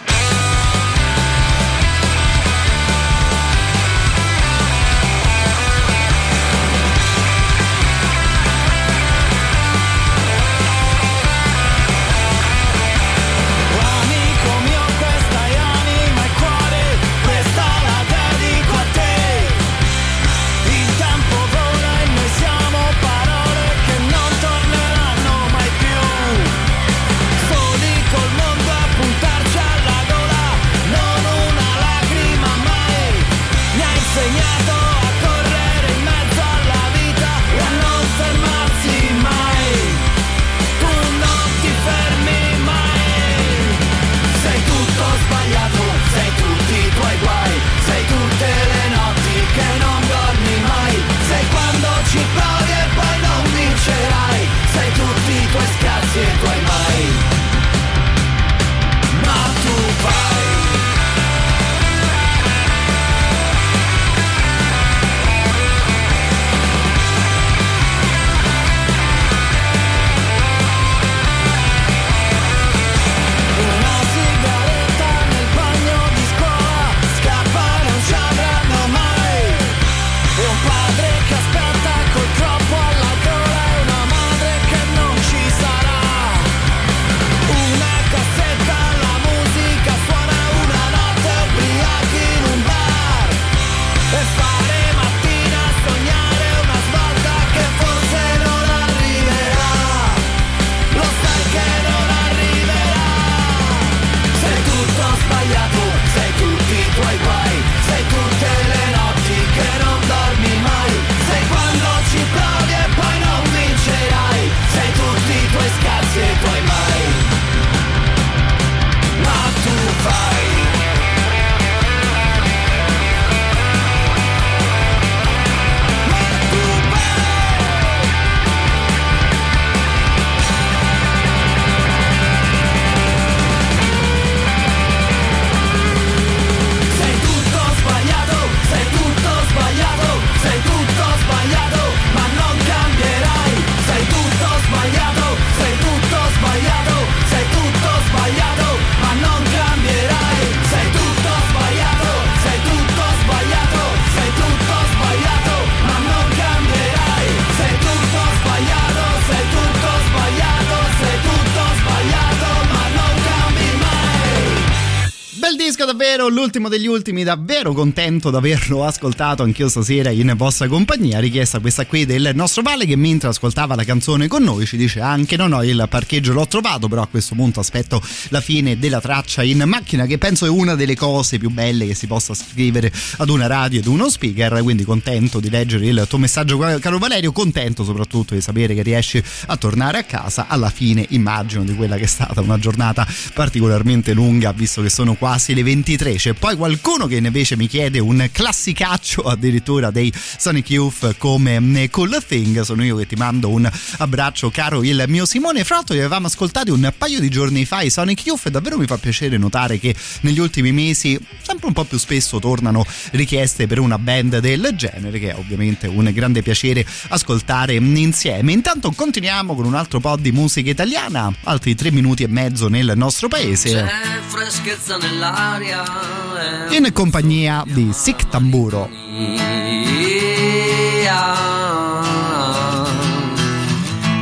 L'ultimo degli ultimi, davvero contento di averlo ascoltato anch'io stasera in vostra compagnia. Richiesta questa qui del nostro Vale che mentre ascoltava la canzone con noi ci dice anche no no il parcheggio l'ho trovato, però a questo punto aspetto la fine della traccia in macchina che penso è una delle cose più belle che si possa scrivere ad una radio ed uno speaker, quindi contento di leggere il tuo messaggio caro Valerio, contento soprattutto di sapere che riesci a tornare a casa alla fine immagino di quella che è stata una giornata particolarmente lunga visto che sono quasi le alle 23. C'è poi qualcuno che invece mi chiede un classicaccio addirittura dei Sonic Youth come mm, Cool Thing. Sono io che ti mando un abbraccio caro il mio Simone. Fra l'altro li avevamo ascoltati un paio di giorni fa i Sonic Youth e davvero mi fa piacere notare che negli ultimi mesi sempre un po' più spesso tornano richieste per una band del genere che è ovviamente un grande piacere ascoltare insieme. Intanto continuiamo con un altro po' di musica italiana, altri tre minuti e mezzo nel nostro paese. C'è freschezza nell'aria. In compagnia di Sic Tamburo.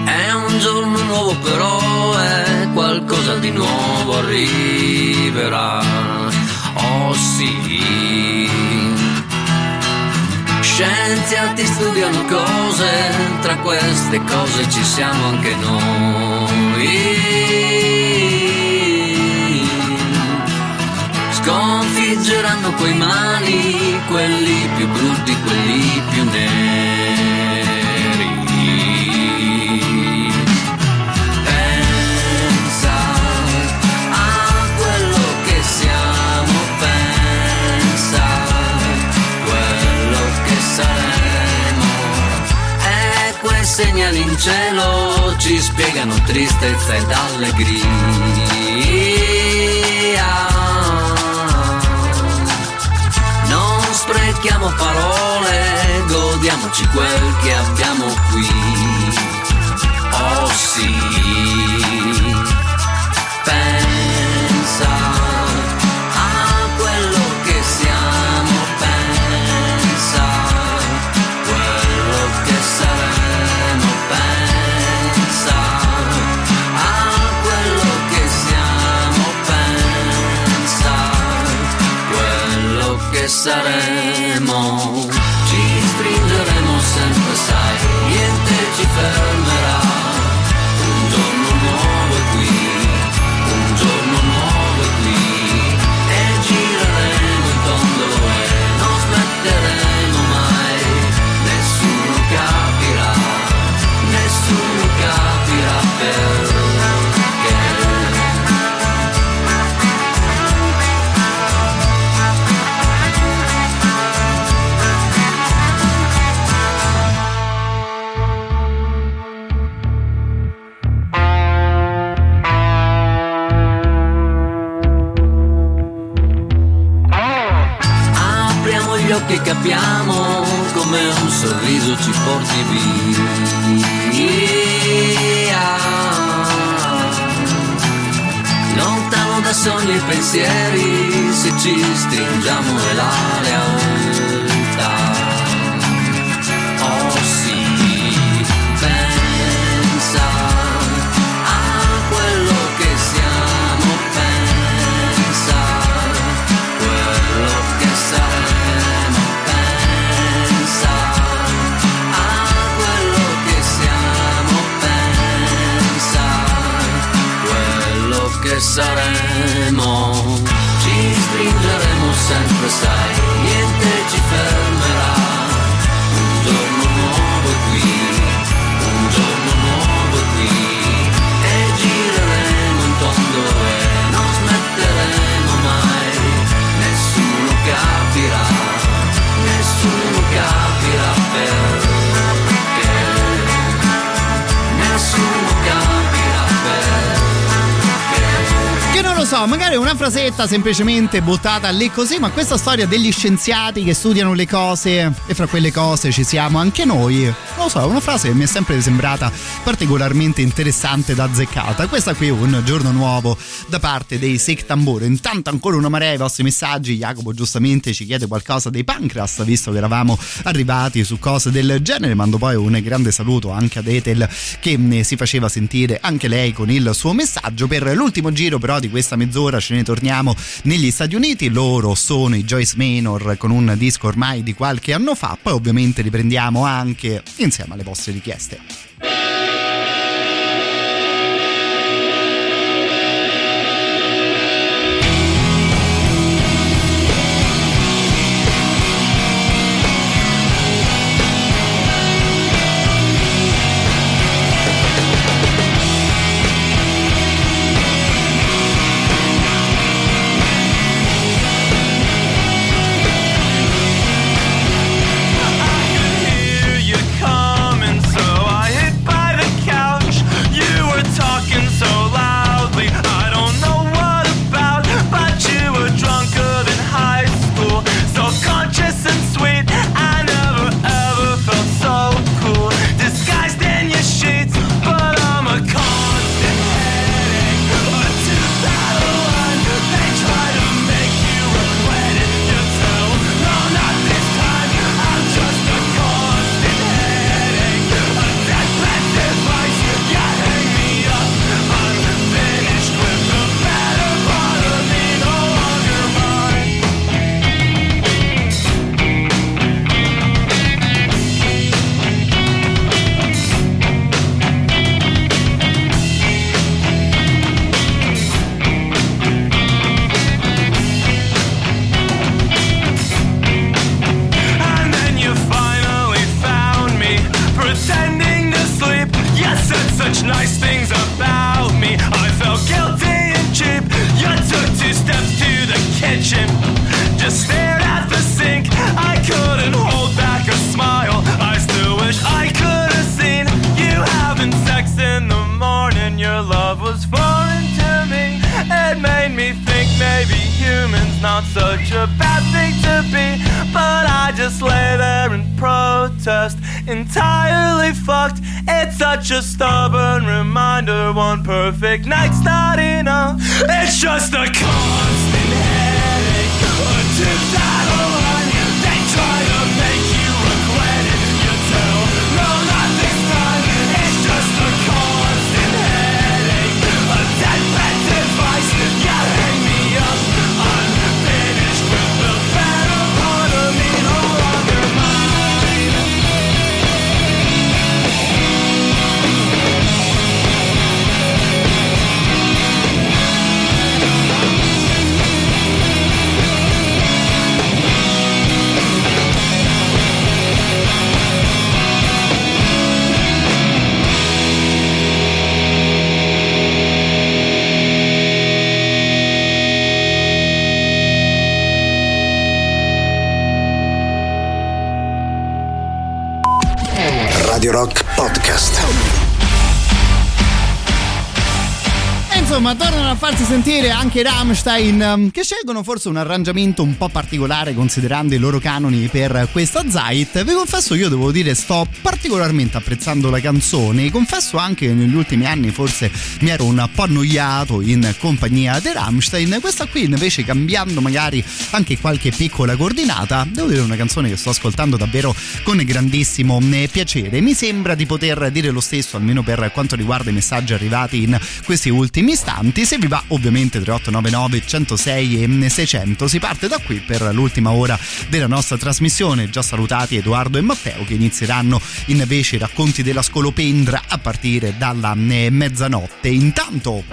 È un giorno nuovo però è qualcosa di nuovo arriverà. Oh sì. Scienziati studiano cose, tra queste cose ci siamo anche noi. Sconfiggeranno quei mali, quelli più brutti, quelli più neri. Pensa a quello che siamo, pensa quello che saremo. E quei segnali in cielo ci spiegano tristezza ed allegria. Sprechiamo parole, godiamoci quel che abbiamo qui. Oh sì, pensa a quello che siamo, pensa quello che saremo, pensa a quello che siamo, pensa quello che saremo. Ci porti via. Lontano da sogni e pensieri, se ci stringiamo è la saremo. Ci stringeremo sempre, sai, niente ci fermerà. So, magari una frasetta semplicemente buttata lì così, ma questa storia degli scienziati che studiano le cose e fra quelle cose ci siamo anche noi, non lo so, è una frase che mi è sempre sembrata particolarmente interessante da azzeccata. Questa qui è un giorno nuovo da parte dei Sick Tamburo. Intanto ancora una marea ai vostri messaggi, Jacopo giustamente ci chiede qualcosa dei Pancras, visto che eravamo arrivati su cose del genere, mando poi un grande saluto anche ad Ethel che si faceva sentire anche lei con il suo messaggio. Per l'ultimo giro però di questa mezz'ora ce ne torniamo negli Stati Uniti, loro sono i Joyce Manor con un disco ormai di qualche anno fa, poi ovviamente riprendiamo anche insieme alle vostre richieste. Anche Rammstein, ehm, che scelgono forse un arrangiamento un po' particolare considerando i loro canoni per questa Zeit. Vi confesso, io devo dire, sto particolarmente apprezzando la canzone. Confesso anche che negli ultimi anni forse mi ero un po' annoiato in compagnia dei Rammstein. Questa qui, invece, cambiando magari anche qualche piccola coordinata, devo dire una canzone che sto ascoltando davvero con grandissimo eh, piacere. Mi sembra di poter dire lo stesso, almeno per quanto riguarda i messaggi arrivati in questi ultimi istanti. Se vi va, ovviamente 3899 106 e 600. Si parte da qui per l'ultima ora della nostra trasmissione. Già salutati Edoardo e Matteo che inizieranno invece i racconti della scolopendra a partire dalla eh, mezzanotte. Intanto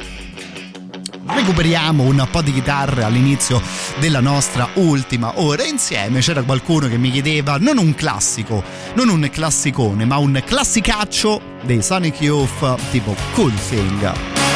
recuperiamo un po' di chitarre all'inizio della nostra ultima ora insieme. C'era qualcuno che mi chiedeva non un classico, non un classicone, ma un classicaccio dei Sonic Youth tipo Cool Thing.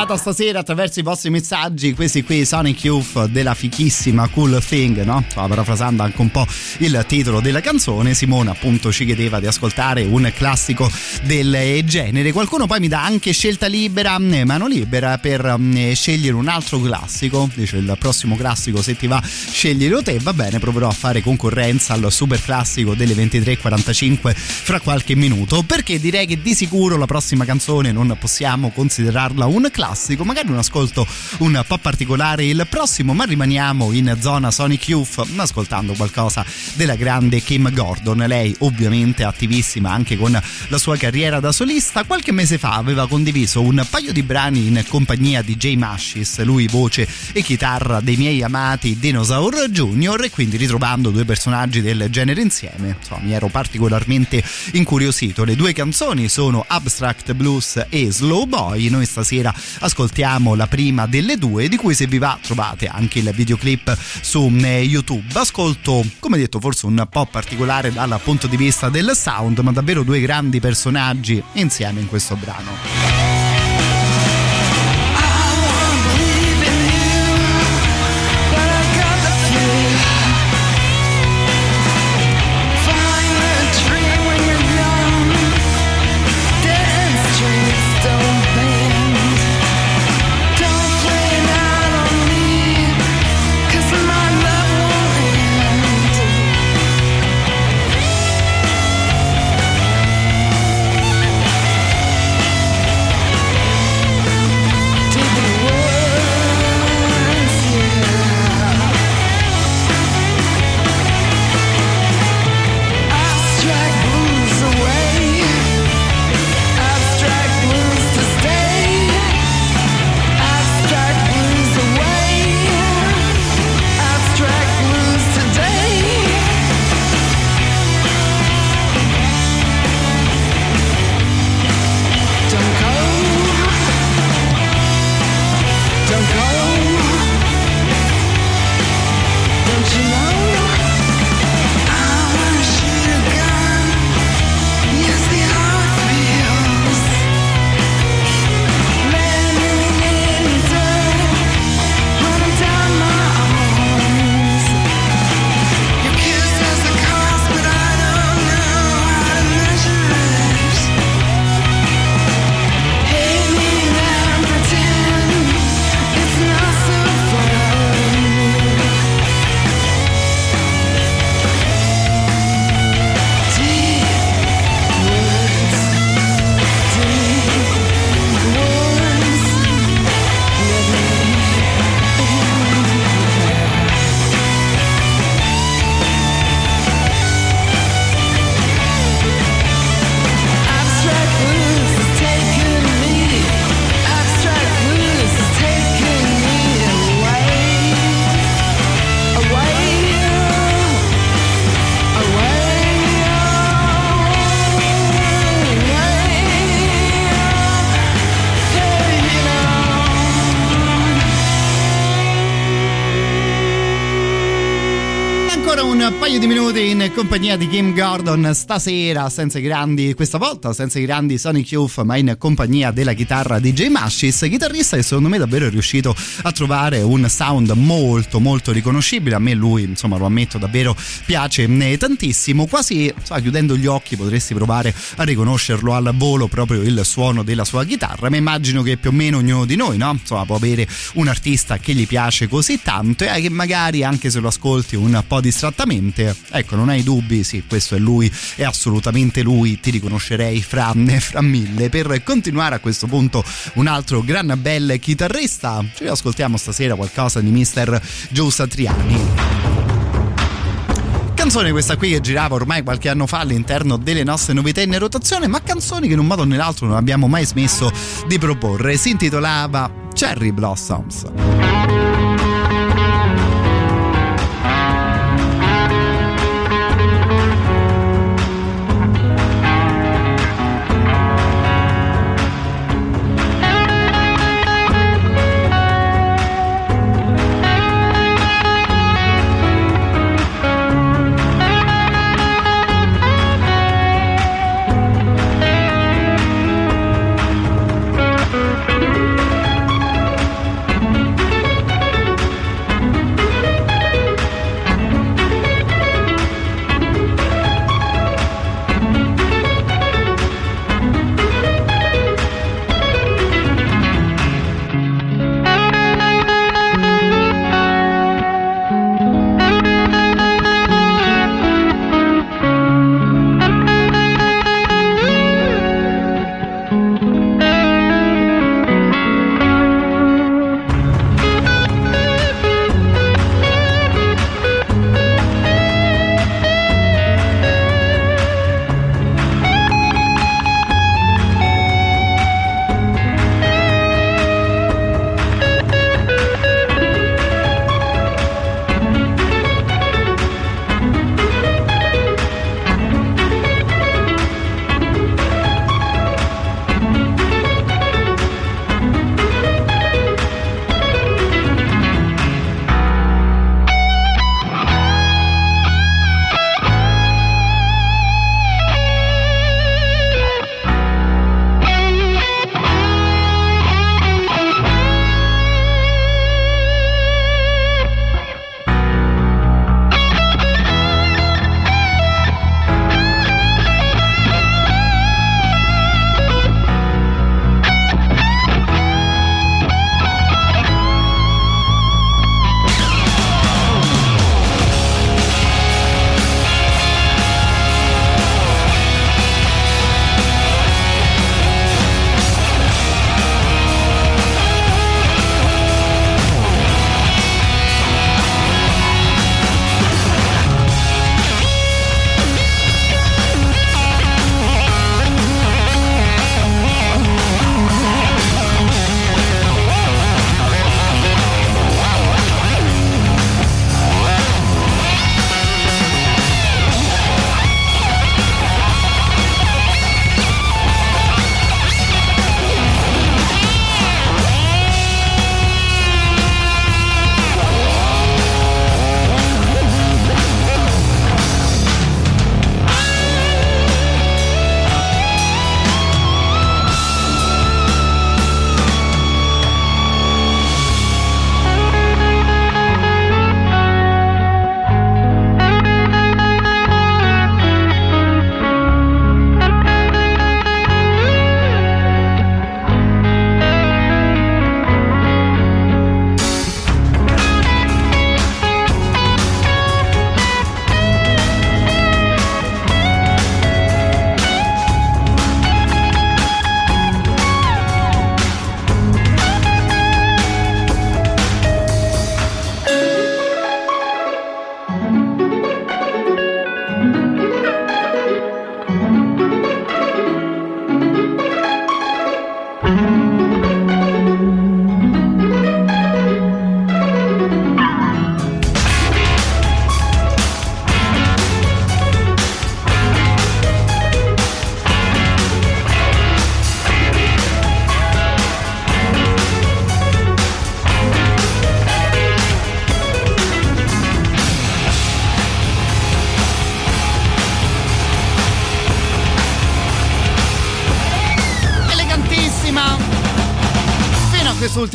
Arrivata stasera attraverso i vostri messaggi, questi qui Sonic Youth della fichissima Cool Thing, no? Stavo parafrasando anche un po' il titolo della canzone. Simona appunto ci chiedeva di ascoltare un classico del genere. Qualcuno poi mi dà anche scelta libera, eh, mano libera per mm, scegliere un altro classico. Dice il prossimo classico se ti va sceglielo te, va bene, proverò a fare concorrenza al super classico delle 23.45 fra qualche minuto, perché direi che di sicuro la prossima canzone non possiamo considerarla un classico, magari un ascolto un po' particolare il prossimo, ma rimaniamo in zona Sonic Youth ascoltando qualcosa della grande Kim Gordon. Lei ovviamente attivissima anche con la sua carriera da solista. Qualche mese fa aveva condiviso un paio di brani in compagnia di Jay Mashis, lui voce e chitarra dei miei amati Dinosaur Jr. e quindi ritrovando due personaggi del genere insieme, insomma, mi ero particolarmente incuriosito. Le due canzoni sono Abstract Blues e Slow Boy. Noi stasera ascoltiamo la prima delle due, di cui se vi va trovate anche il videoclip su eh, YouTube. Ascolto, come detto, forse un po' particolare dal punto di vista del sound, ma davvero due grandi personaggi insieme in questo brano. Compagnia di Kim Gordon stasera, senza i grandi, questa volta senza i grandi Sonic Youth, ma in compagnia della chitarra di Jay Mashis, chitarrista che secondo me davvero è riuscito a trovare un sound molto molto riconoscibile. A me lui, insomma, lo ammetto, davvero piace eh, tantissimo. Quasi, insomma, chiudendo gli occhi potresti provare a riconoscerlo al volo proprio il suono della sua chitarra, ma immagino che più o meno ognuno di noi, no? Insomma, può avere un artista che gli piace così tanto e che magari anche se lo ascolti un po' distrattamente, ecco, non hai dubbi, sì, questo è lui, è assolutamente lui, ti riconoscerei fra, fra mille. Per continuare a questo punto un altro gran bel chitarrista, ci ascoltiamo stasera qualcosa di Mr. Joe Satriani. Canzone questa qui che girava ormai qualche anno fa all'interno delle nostre novità in rotazione, ma canzoni che in un modo o nell'altro non abbiamo mai smesso di proporre. Si intitolava Cherry Blossoms.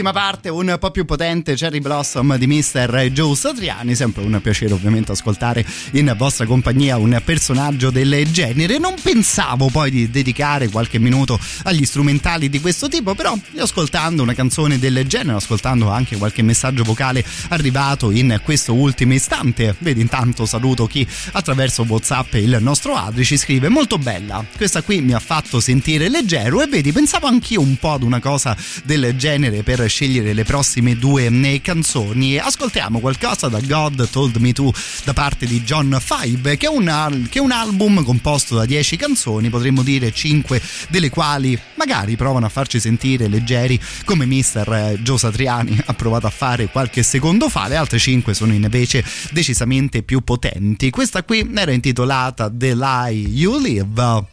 Quest'ultima parte un po' più potente Cherry Blossom di Mr. Joe Satriani sempre un piacere ovviamente ascoltare in vostra compagnia un personaggio del genere non pensavo poi di dedicare qualche minuto agli strumentali di questo tipo però ascoltando una canzone del genere ascoltando anche qualche messaggio vocale arrivato in questo ultimo istante vedi intanto saluto chi attraverso Whatsapp il nostro Adri ci scrive molto bella questa qui mi ha fatto sentire leggero e vedi pensavo anch'io un po' ad una cosa del genere per scegliere le prossime due eh, canzoni. Ascoltiamo qualcosa da God Told Me To da parte di John Five, che è un, che è un album composto da 10 canzoni, potremmo dire 5 delle quali magari provano a farci sentire leggeri, come Mr. Joe Satriani ha provato a fare qualche secondo fa, le altre 5 sono invece decisamente più potenti. Questa qui era intitolata The Lie You Live.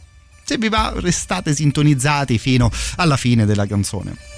Se vi va, restate sintonizzati fino alla fine della canzone.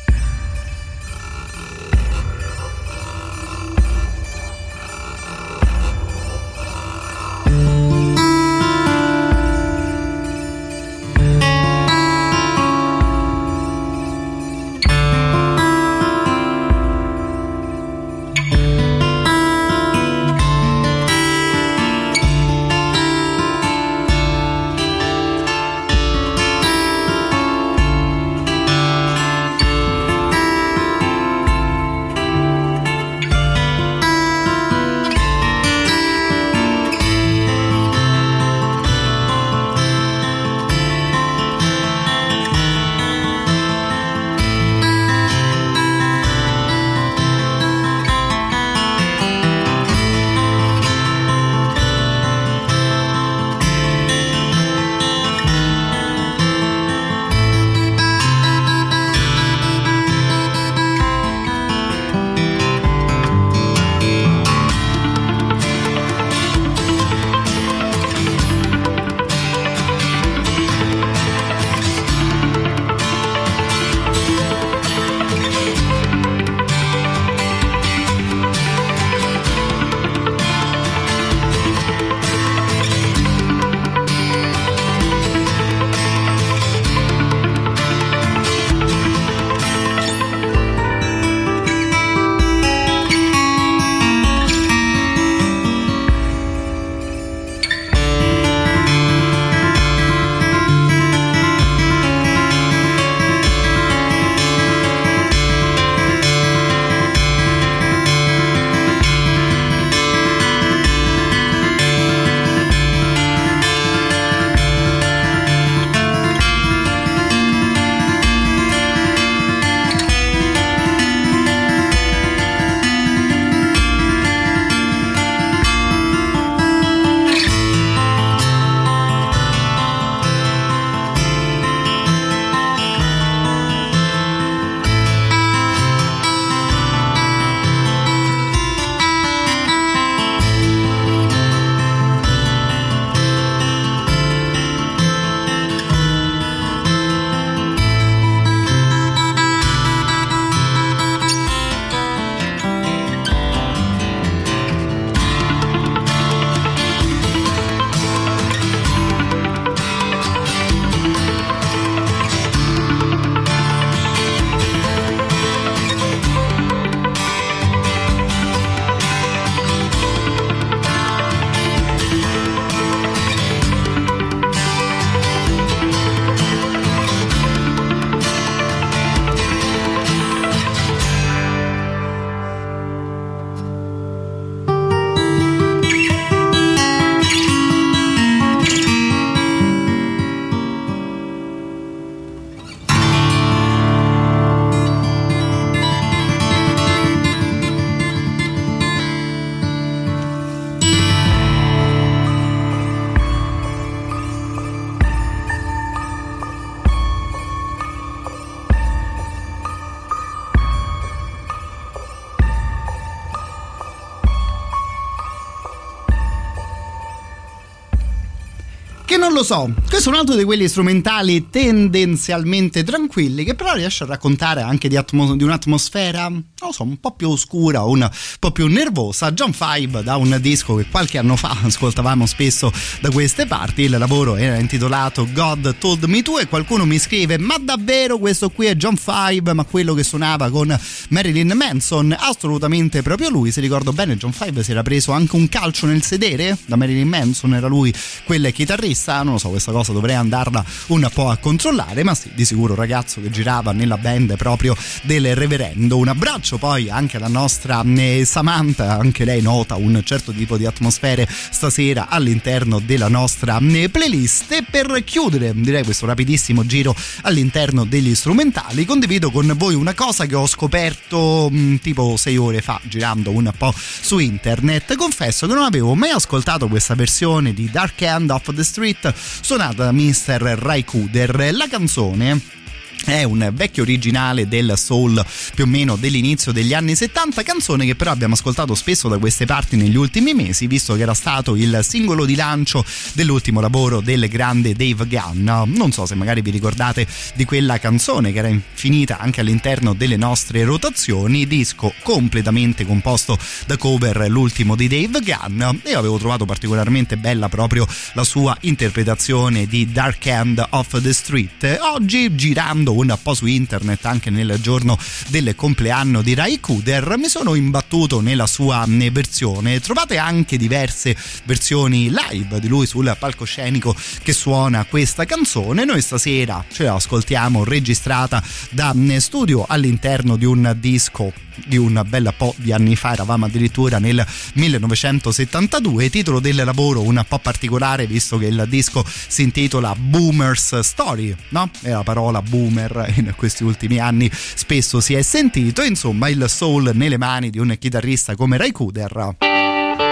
Lo so. Questo è un altro di quelli strumentali tendenzialmente tranquilli che però riesce a raccontare anche di, atmo- di un'atmosfera, non lo so, un po' più oscura, un po' più nervosa. John Five da un disco che qualche anno fa ascoltavamo spesso da queste parti. Il lavoro era intitolato God Told Me To e qualcuno mi scrive ma davvero questo qui è John Five ma quello che suonava con Marilyn Manson? Assolutamente proprio lui. Se ricordo bene John Five si era preso anche un calcio nel sedere da Marilyn Manson, era lui quel chitarrista, non lo so, questa cosa dovrei andarla un po' a controllare, ma sì, di sicuro ragazzo che girava nella band proprio del reverendo. Un abbraccio poi anche alla nostra eh, Samantha, anche lei nota un certo tipo di atmosfere stasera all'interno della nostra eh, playlist. E per chiudere, direi questo rapidissimo giro all'interno degli strumentali, condivido con voi una cosa che ho scoperto mh, tipo sei ore fa girando un po' su internet. Confesso che non avevo mai ascoltato questa versione di Dark End of the Street suonata da Mr. Raikuder. La canzone è un vecchio originale del soul più o meno dell'inizio degli anni 70, canzone che però abbiamo ascoltato spesso da queste parti negli ultimi mesi, visto che era stato il singolo di lancio dell'ultimo lavoro del grande Dave Gunn. Non so se magari vi ricordate di quella canzone che era finita anche all'interno delle nostre rotazioni, disco completamente composto da cover, l'ultimo di Dave Gunn, e avevo trovato particolarmente bella proprio la sua interpretazione di Dark End of the Street. Oggi girando un po' su internet anche nel giorno del compleanno di Rai Kuder. Mi sono imbattuto nella sua versione. Trovate anche diverse versioni live di lui sul palcoscenico che suona questa canzone. Noi stasera ce la ascoltiamo registrata da studio all'interno di un disco di un bel po' di anni fa, eravamo addirittura nel 1972, titolo del lavoro un po' particolare visto che il disco si intitola Boomer's Story, no? E la parola boomer in questi ultimi anni spesso si è sentito, insomma il soul nelle mani di un chitarrista come Ray Cooder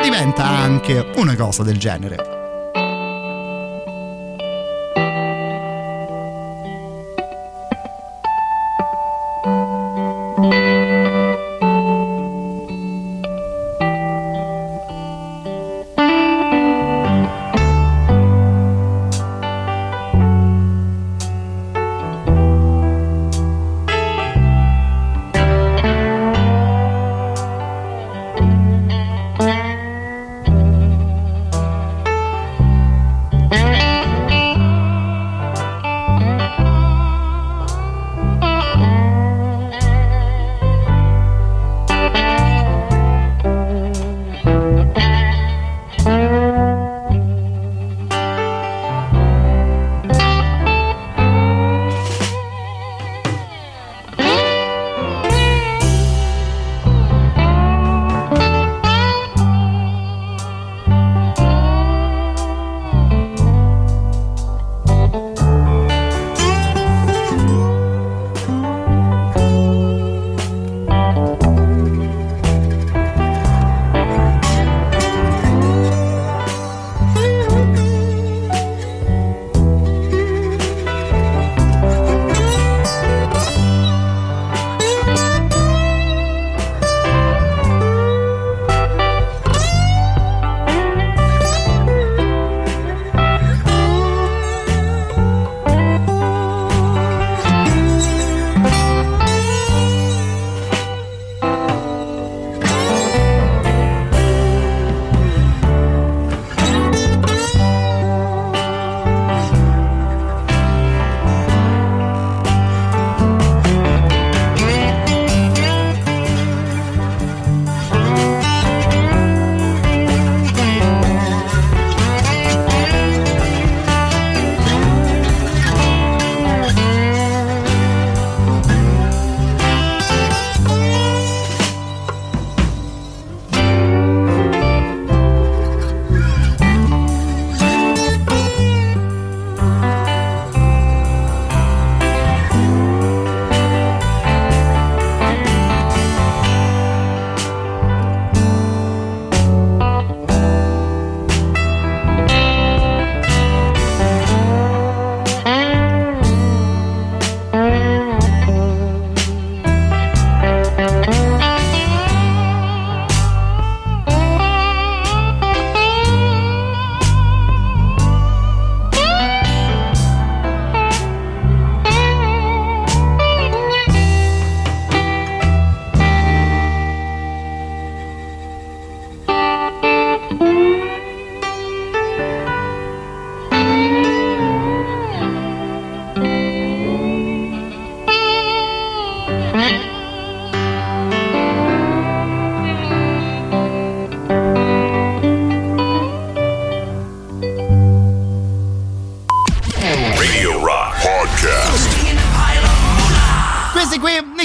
diventa anche una cosa del genere.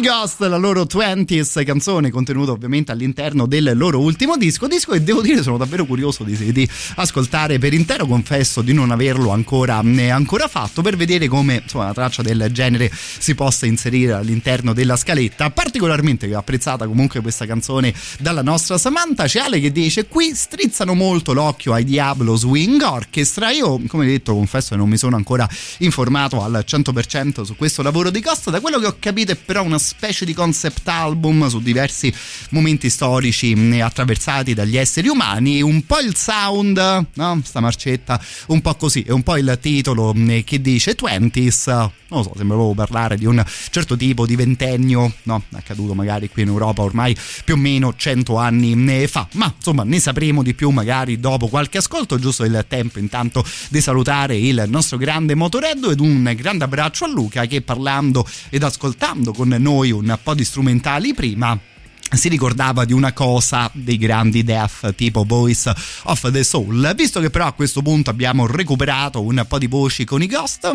Ghost, la loro 20s canzone contenuta ovviamente all'interno del loro ultimo disco. Disco che devo dire sono davvero curioso di, di ascoltare per intero. Confesso di non averlo ancora, né ancora fatto per vedere come insomma, una traccia del genere si possa inserire all'interno della scaletta. Particolarmente apprezzata comunque questa canzone dalla nostra Samantha. C'è Ale che dice: Qui strizzano molto l'occhio ai Diablo Swing Orchestra. Io, come detto, confesso che non mi sono ancora informato al 100% su questo lavoro di Costa. Da quello che ho capito è però una specie di concept album su diversi momenti storici attraversati dagli esseri umani. Un po' il sound, no? Sta marcetta, un po' così. E un po' il titolo che dice 20s. Non lo so, sembra proprio parlare di un certo tipo di ventennio, no? Accaduto magari qui in Europa ormai più o meno 100 anni fa. Ma insomma, ne sapremo di più magari dopo qualche ascolto. Giusto il tempo intanto di salutare il nostro grande Motoreddo ed un grande abbraccio a Luca che parlando ed ascoltando con noi un po' di strumentali prima si ricordava di una cosa dei grandi death tipo Voice of the Soul. Visto che però a questo punto abbiamo recuperato un po' di voci con i Ghost,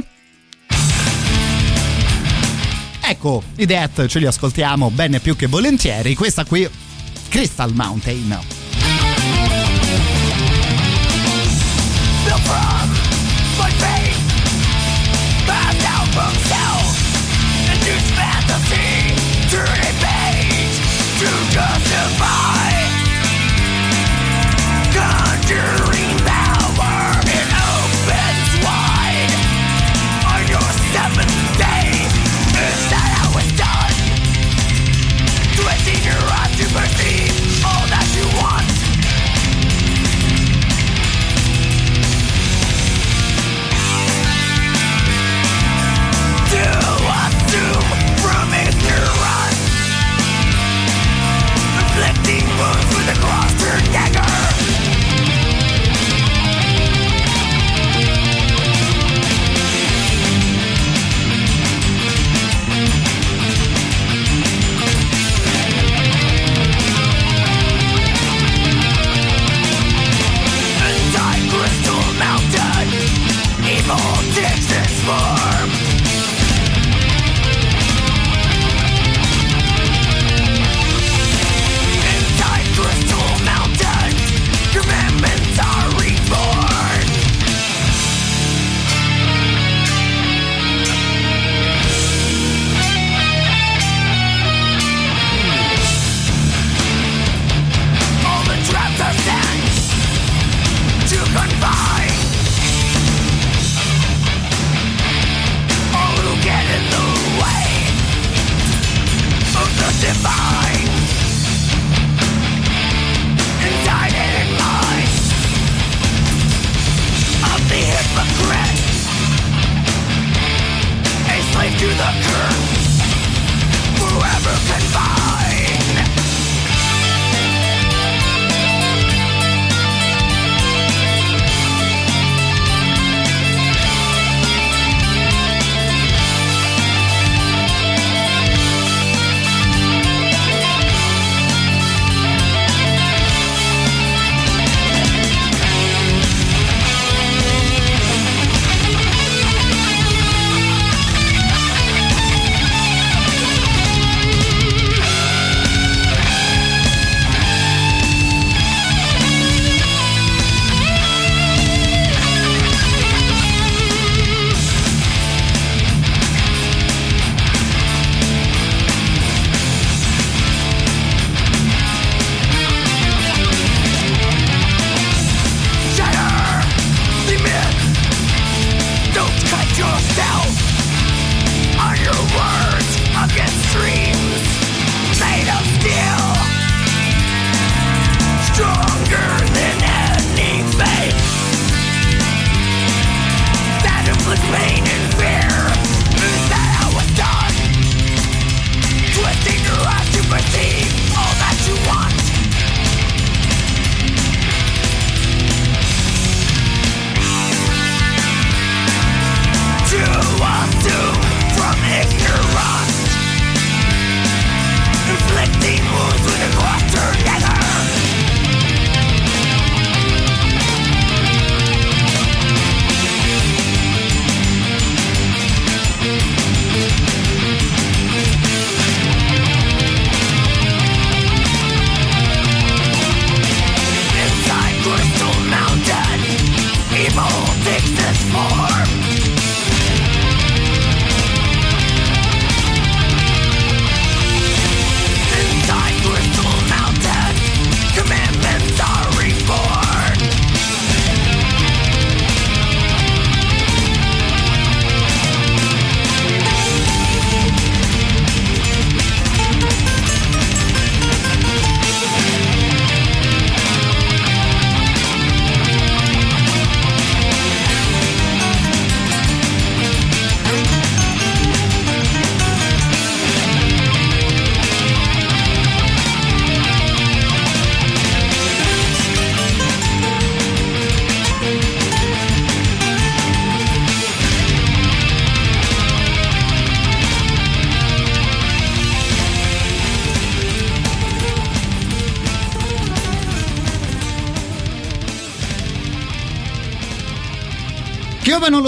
ecco i death ce li ascoltiamo bene più che volentieri. Questa qui, Crystal Mountain. Built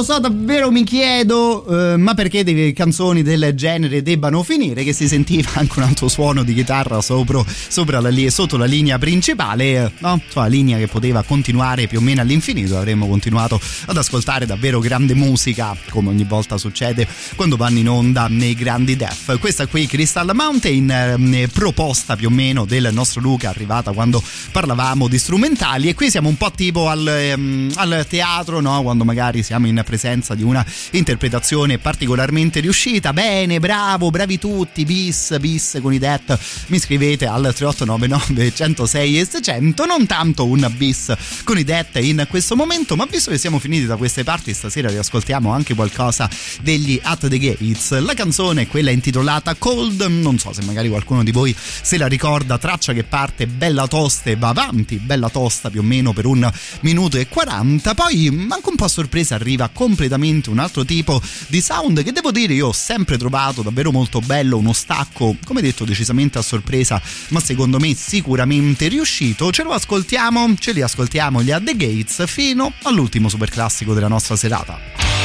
Giova non davvero mi chiedo, eh, ma perché delle canzoni del genere debbano finire? Che si sentiva anche un altro suono di chitarra sopra, sopra la, sotto la linea principale, no? Insomma, linea che poteva continuare più o meno all'infinito. Avremmo continuato ad ascoltare davvero grande musica, come ogni volta succede quando vanno in onda nei grandi def. Questa qui, Crystal Mountain, eh, proposta più o meno del nostro Luca, arrivata quando parlavamo di strumentali. E qui siamo un po' tipo al, ehm, al teatro, no? Quando magari siamo in presenza di una interpretazione particolarmente riuscita. Bene, bravo, bravi tutti, bis, bis con i det. Mi scrivete al 3899 106 e 600. Non tanto un bis con i det in questo momento, ma visto che siamo finiti da queste parti, stasera riascoltiamo anche qualcosa degli At the Gates. La canzone è quella intitolata Cold. Non so se magari qualcuno di voi se la ricorda. Traccia che parte bella tosta e va avanti, bella tosta più o meno per un minuto e 40. Poi, anche un po' a sorpresa, arriva completamente un altro tipo di sound che devo dire io ho sempre trovato davvero molto bello, uno stacco, come detto, decisamente a sorpresa, ma secondo me sicuramente riuscito. Ce lo ascoltiamo, ce li ascoltiamo gli At The Gates fino all'ultimo super classico della nostra serata.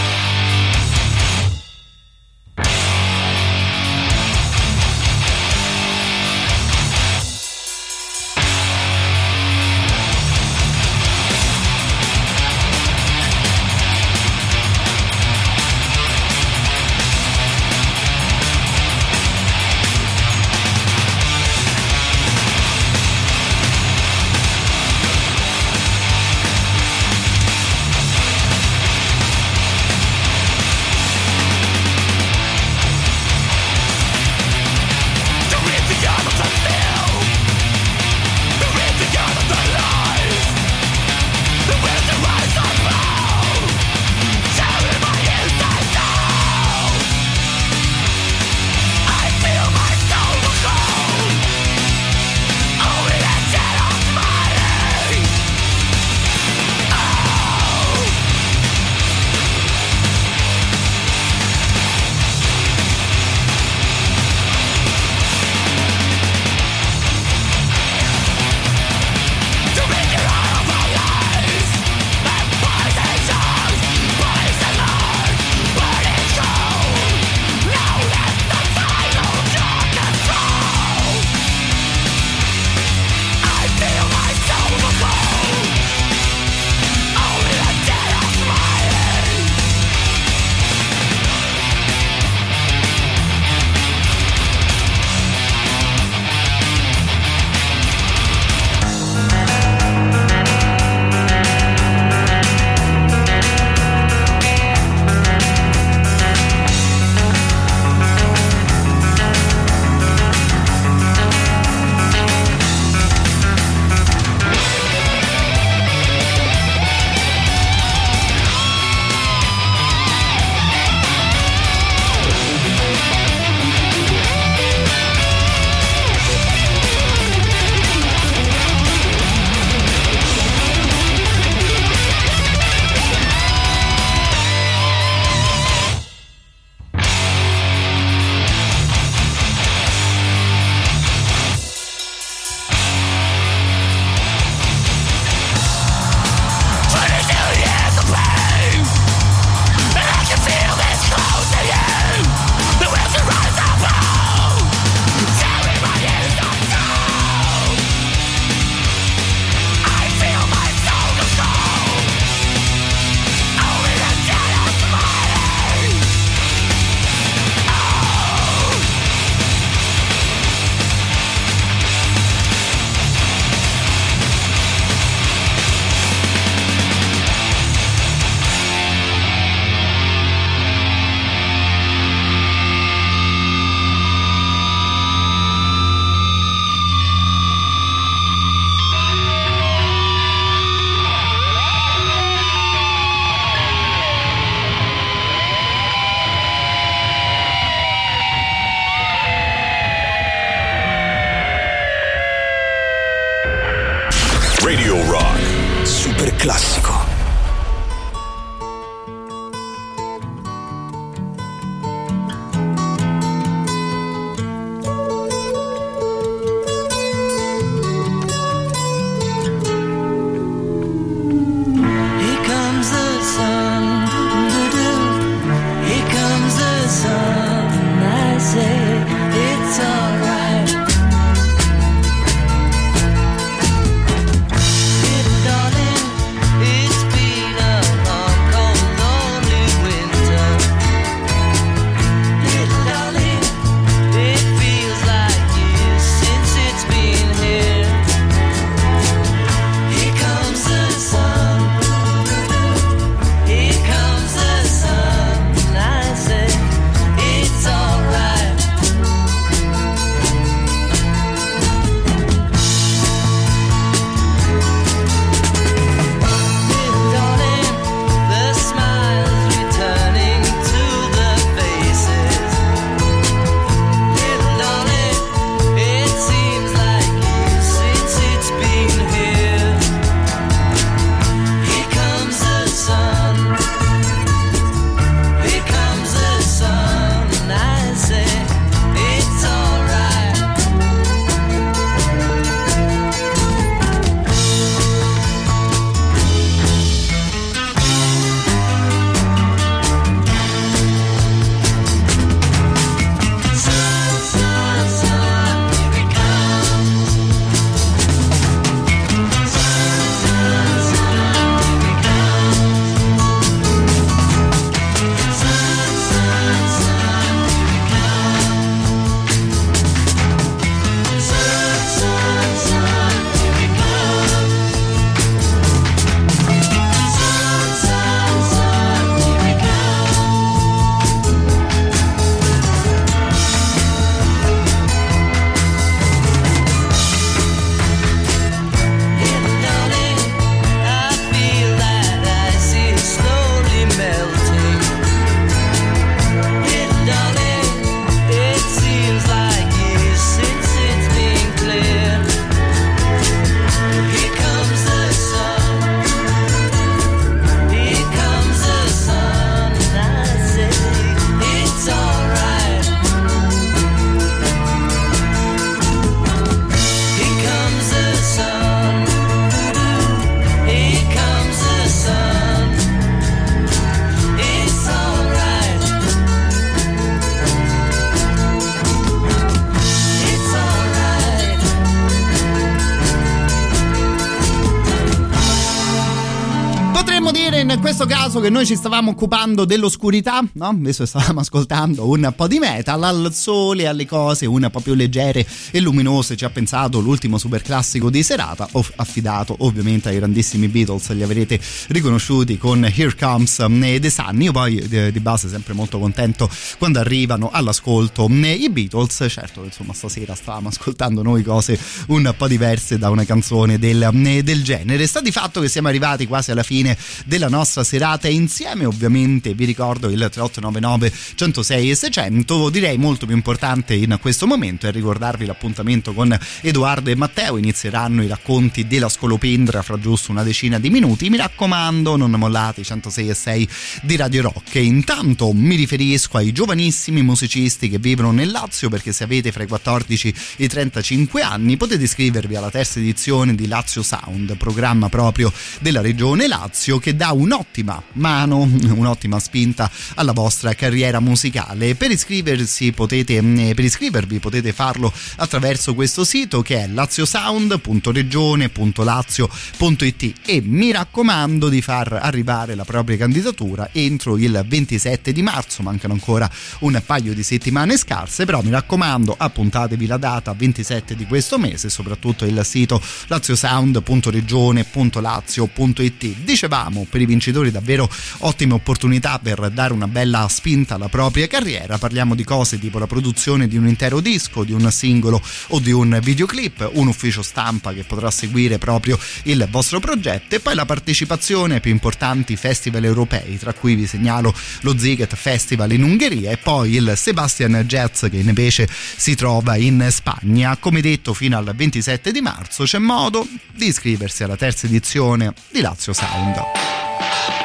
Caso che noi ci stavamo occupando dell'oscurità, no? Adesso stavamo ascoltando un po' di metal, al sole, alle cose un po' più leggere e luminose ci ha pensato l'ultimo super classico di serata, affidato ovviamente ai grandissimi Beatles, li avrete riconosciuti con Here Comes The Sun. Io poi di base sempre molto contento quando arrivano all'ascolto i Beatles, certo insomma stasera stavamo ascoltando noi cose un po' diverse da una canzone del, del genere. Sta di fatto che siamo arrivati quasi alla fine della nostra serata insieme, ovviamente vi ricordo il 3899 106 e 600, direi molto più importante in questo momento è ricordarvi l'appuntamento con Edoardo e Matteo, inizieranno i racconti della scolopendra fra giusto una decina di minuti, mi raccomando non mollate i 106 e 6 di Radio Rock. E intanto mi riferisco ai giovanissimi musicisti che vivono nel Lazio perché se avete fra i 14 e i 35 anni potete iscrivervi alla terza edizione di Lazio Sound, programma proprio della regione Lazio che dà un'ottima mano, un'ottima spinta alla vostra carriera musicale. Per iscriversi potete, mm, per iscrivervi potete farlo attraverso questo sito che è laziosound.regione.lazio.it e mi raccomando di far arrivare la propria candidatura entro il 27 di marzo, mancano ancora un paio di settimane scarse, però mi raccomando appuntatevi la data 27 di questo mese, soprattutto il sito laziosound.regione.lazio.it. Dicevamo per i vincitori davvero ottime opportunità per dare una bella spinta alla propria carriera, parliamo di cose tipo la produzione di un intero disco, di un singolo o di un videoclip, un ufficio stampa che potrà seguire proprio il vostro progetto e poi la partecipazione ai più importanti festival europei, tra cui vi segnalo lo Ziget Festival in Ungheria e poi il Sebastian Jazz che invece si trova in Spagna. Come detto fino al 27 di marzo c'è modo di iscriversi alla terza edizione di Lazio Sound.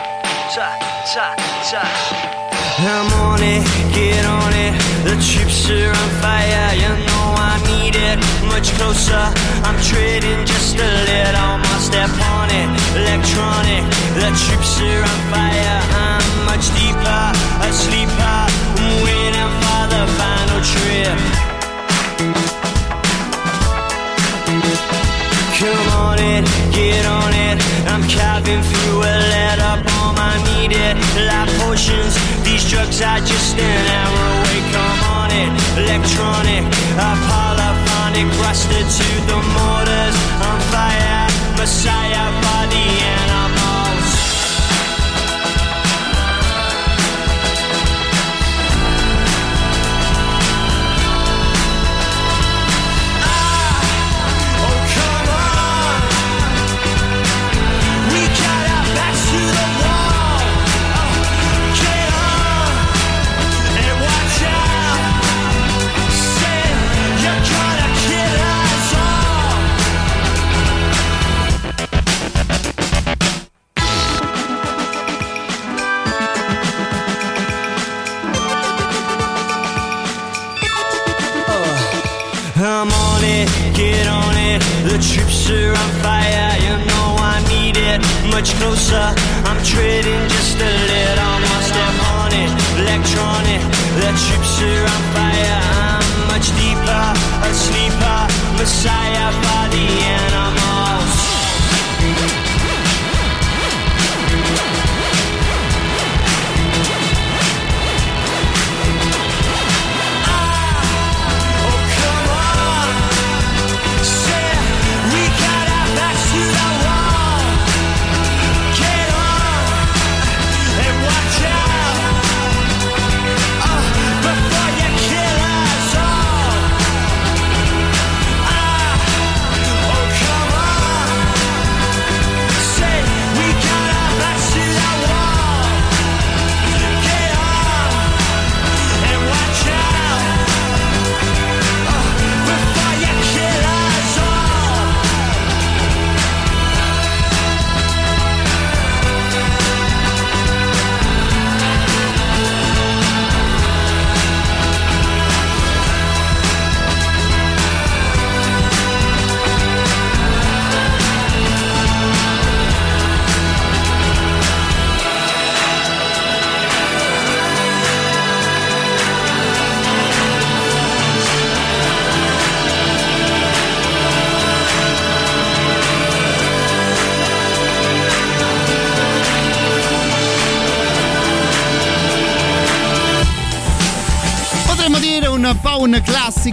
I'm on it, get on it. The chips are on fire, you know I need it. Much closer, I'm trading just a little more. Step on it, electronic. The chips are on fire, I'm much deeper, a sleeper. I'm waiting for the final trip. On it, get on it. I'm carving through a letter bomb. I need it. Like potions, these drugs are just an hour away. Come on it, electronic, a polyphonic, rusted to the mortars. On fire, messiah for the animals. I'm on it, get on it. The troops are on fire, you know I need it. Much closer, I'm trading just a little more. Step on it, electronic. The troops are on fire, I'm much deeper, a sleeper, messiah for the animals.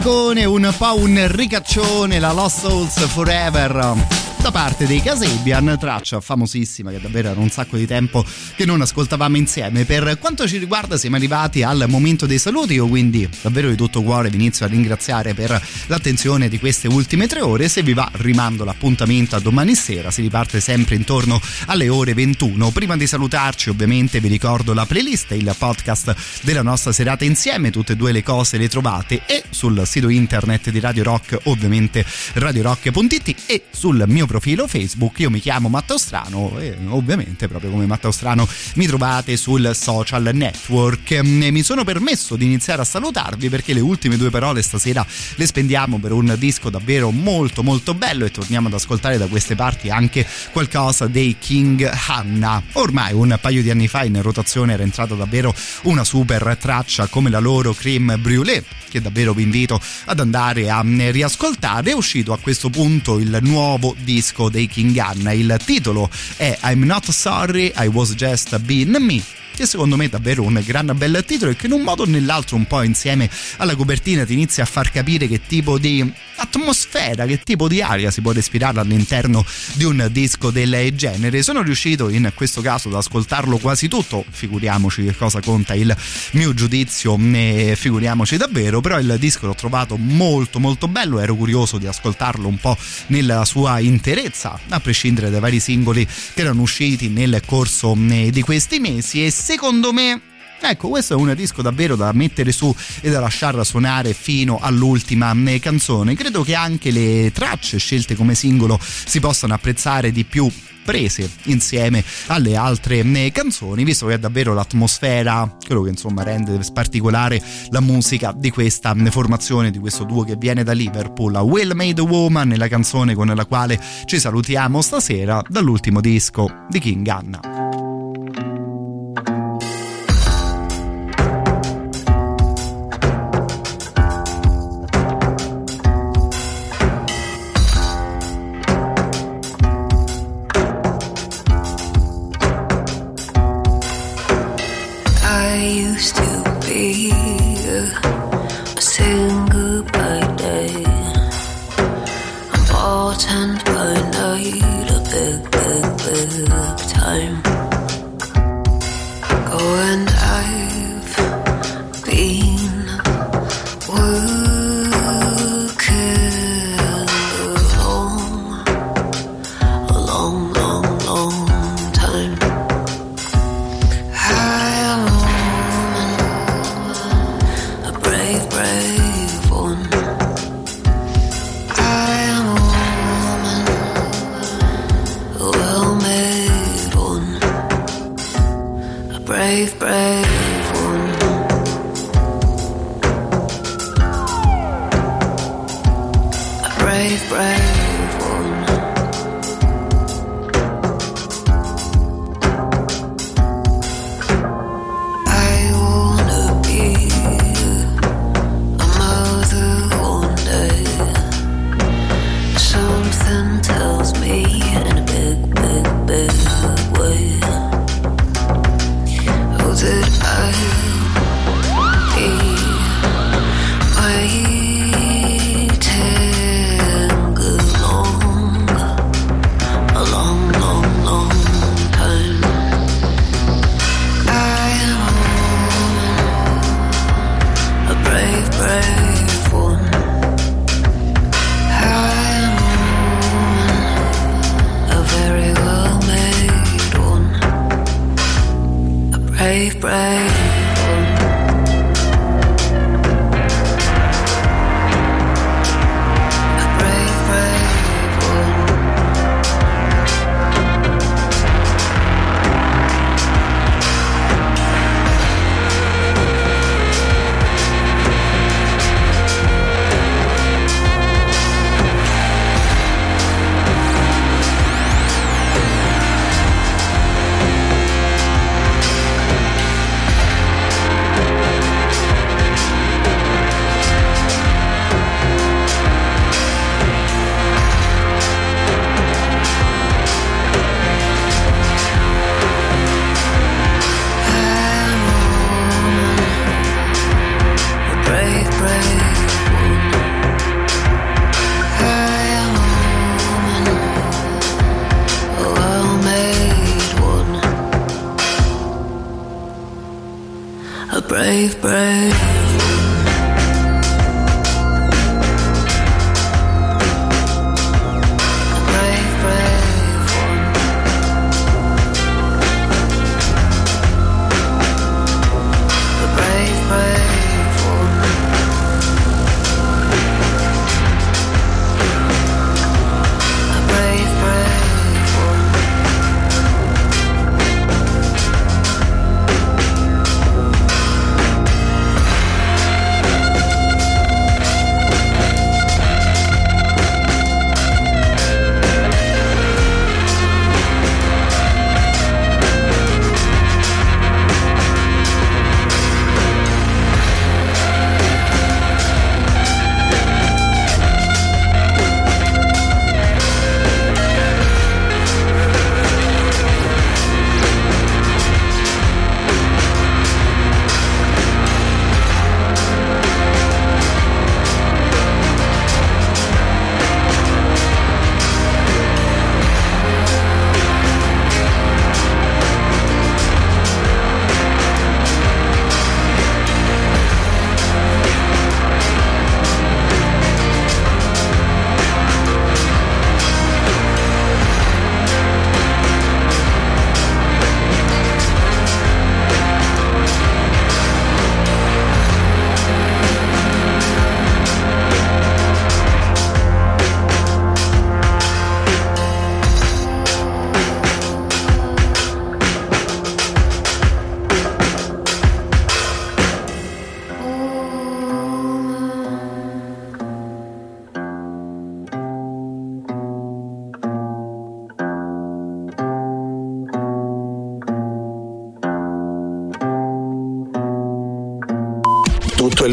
Classicone, un po' un ricaccione, la Lost Souls Forever da parte dei Casabian, traccia famosissima che davvero era un sacco di tempo che non ascoltavamo insieme. Per quanto ci riguarda siamo arrivati al momento dei saluti, io quindi davvero di tutto cuore vi inizio a ringraziare per l'attenzione di queste ultime tre ore, se vi va rimando l'appuntamento a domani sera, si riparte sempre intorno alle ore 21. Prima di salutarci ovviamente vi ricordo la playlist, il podcast della nostra serata insieme, tutte e due le cose le trovate e sul sito internet di Radio Rock, ovviamente radiorock.it e sul mio profilo Facebook. Io mi chiamo Matteo Strano e ovviamente proprio come Matteo Strano mi trovate sul social network. E mi sono permesso di iniziare a salutarvi perché le ultime due parole stasera le spendiamo per un disco davvero molto molto bello e torniamo ad ascoltare da queste parti anche qualcosa dei King Hanna. Ormai un paio di anni fa in rotazione era entrata davvero una super traccia come la loro Cream Brûlée che davvero vi invito ad andare a riascoltare. È uscito a questo punto il nuovo disco dei King Hanna. Il titolo è I'm Not Sorry, I Was Just Being Me che secondo me è davvero un gran bel titolo e che in un modo o nell'altro un po' insieme alla copertina ti inizia a far capire che tipo di atmosfera, che tipo di aria si può respirare all'interno di un disco del genere. Sono riuscito in questo caso ad ascoltarlo quasi tutto, figuriamoci che cosa conta il mio giudizio, ne figuriamoci davvero, però il disco l'ho trovato molto molto bello, ero curioso di ascoltarlo un po' nella sua interezza, a prescindere dai vari singoli che erano usciti nel corso di questi mesi. E secondo me Ecco, questo è un disco davvero da mettere su e da lasciare suonare fino all'ultima canzone. Credo che anche le tracce scelte come singolo si possano apprezzare di più prese insieme alle altre canzoni, visto che è davvero l'atmosfera, quello che insomma rende particolare la musica di questa formazione, di questo duo che viene da Liverpool, Well Made Woman, la canzone con la quale ci salutiamo stasera dall'ultimo disco di King Anna.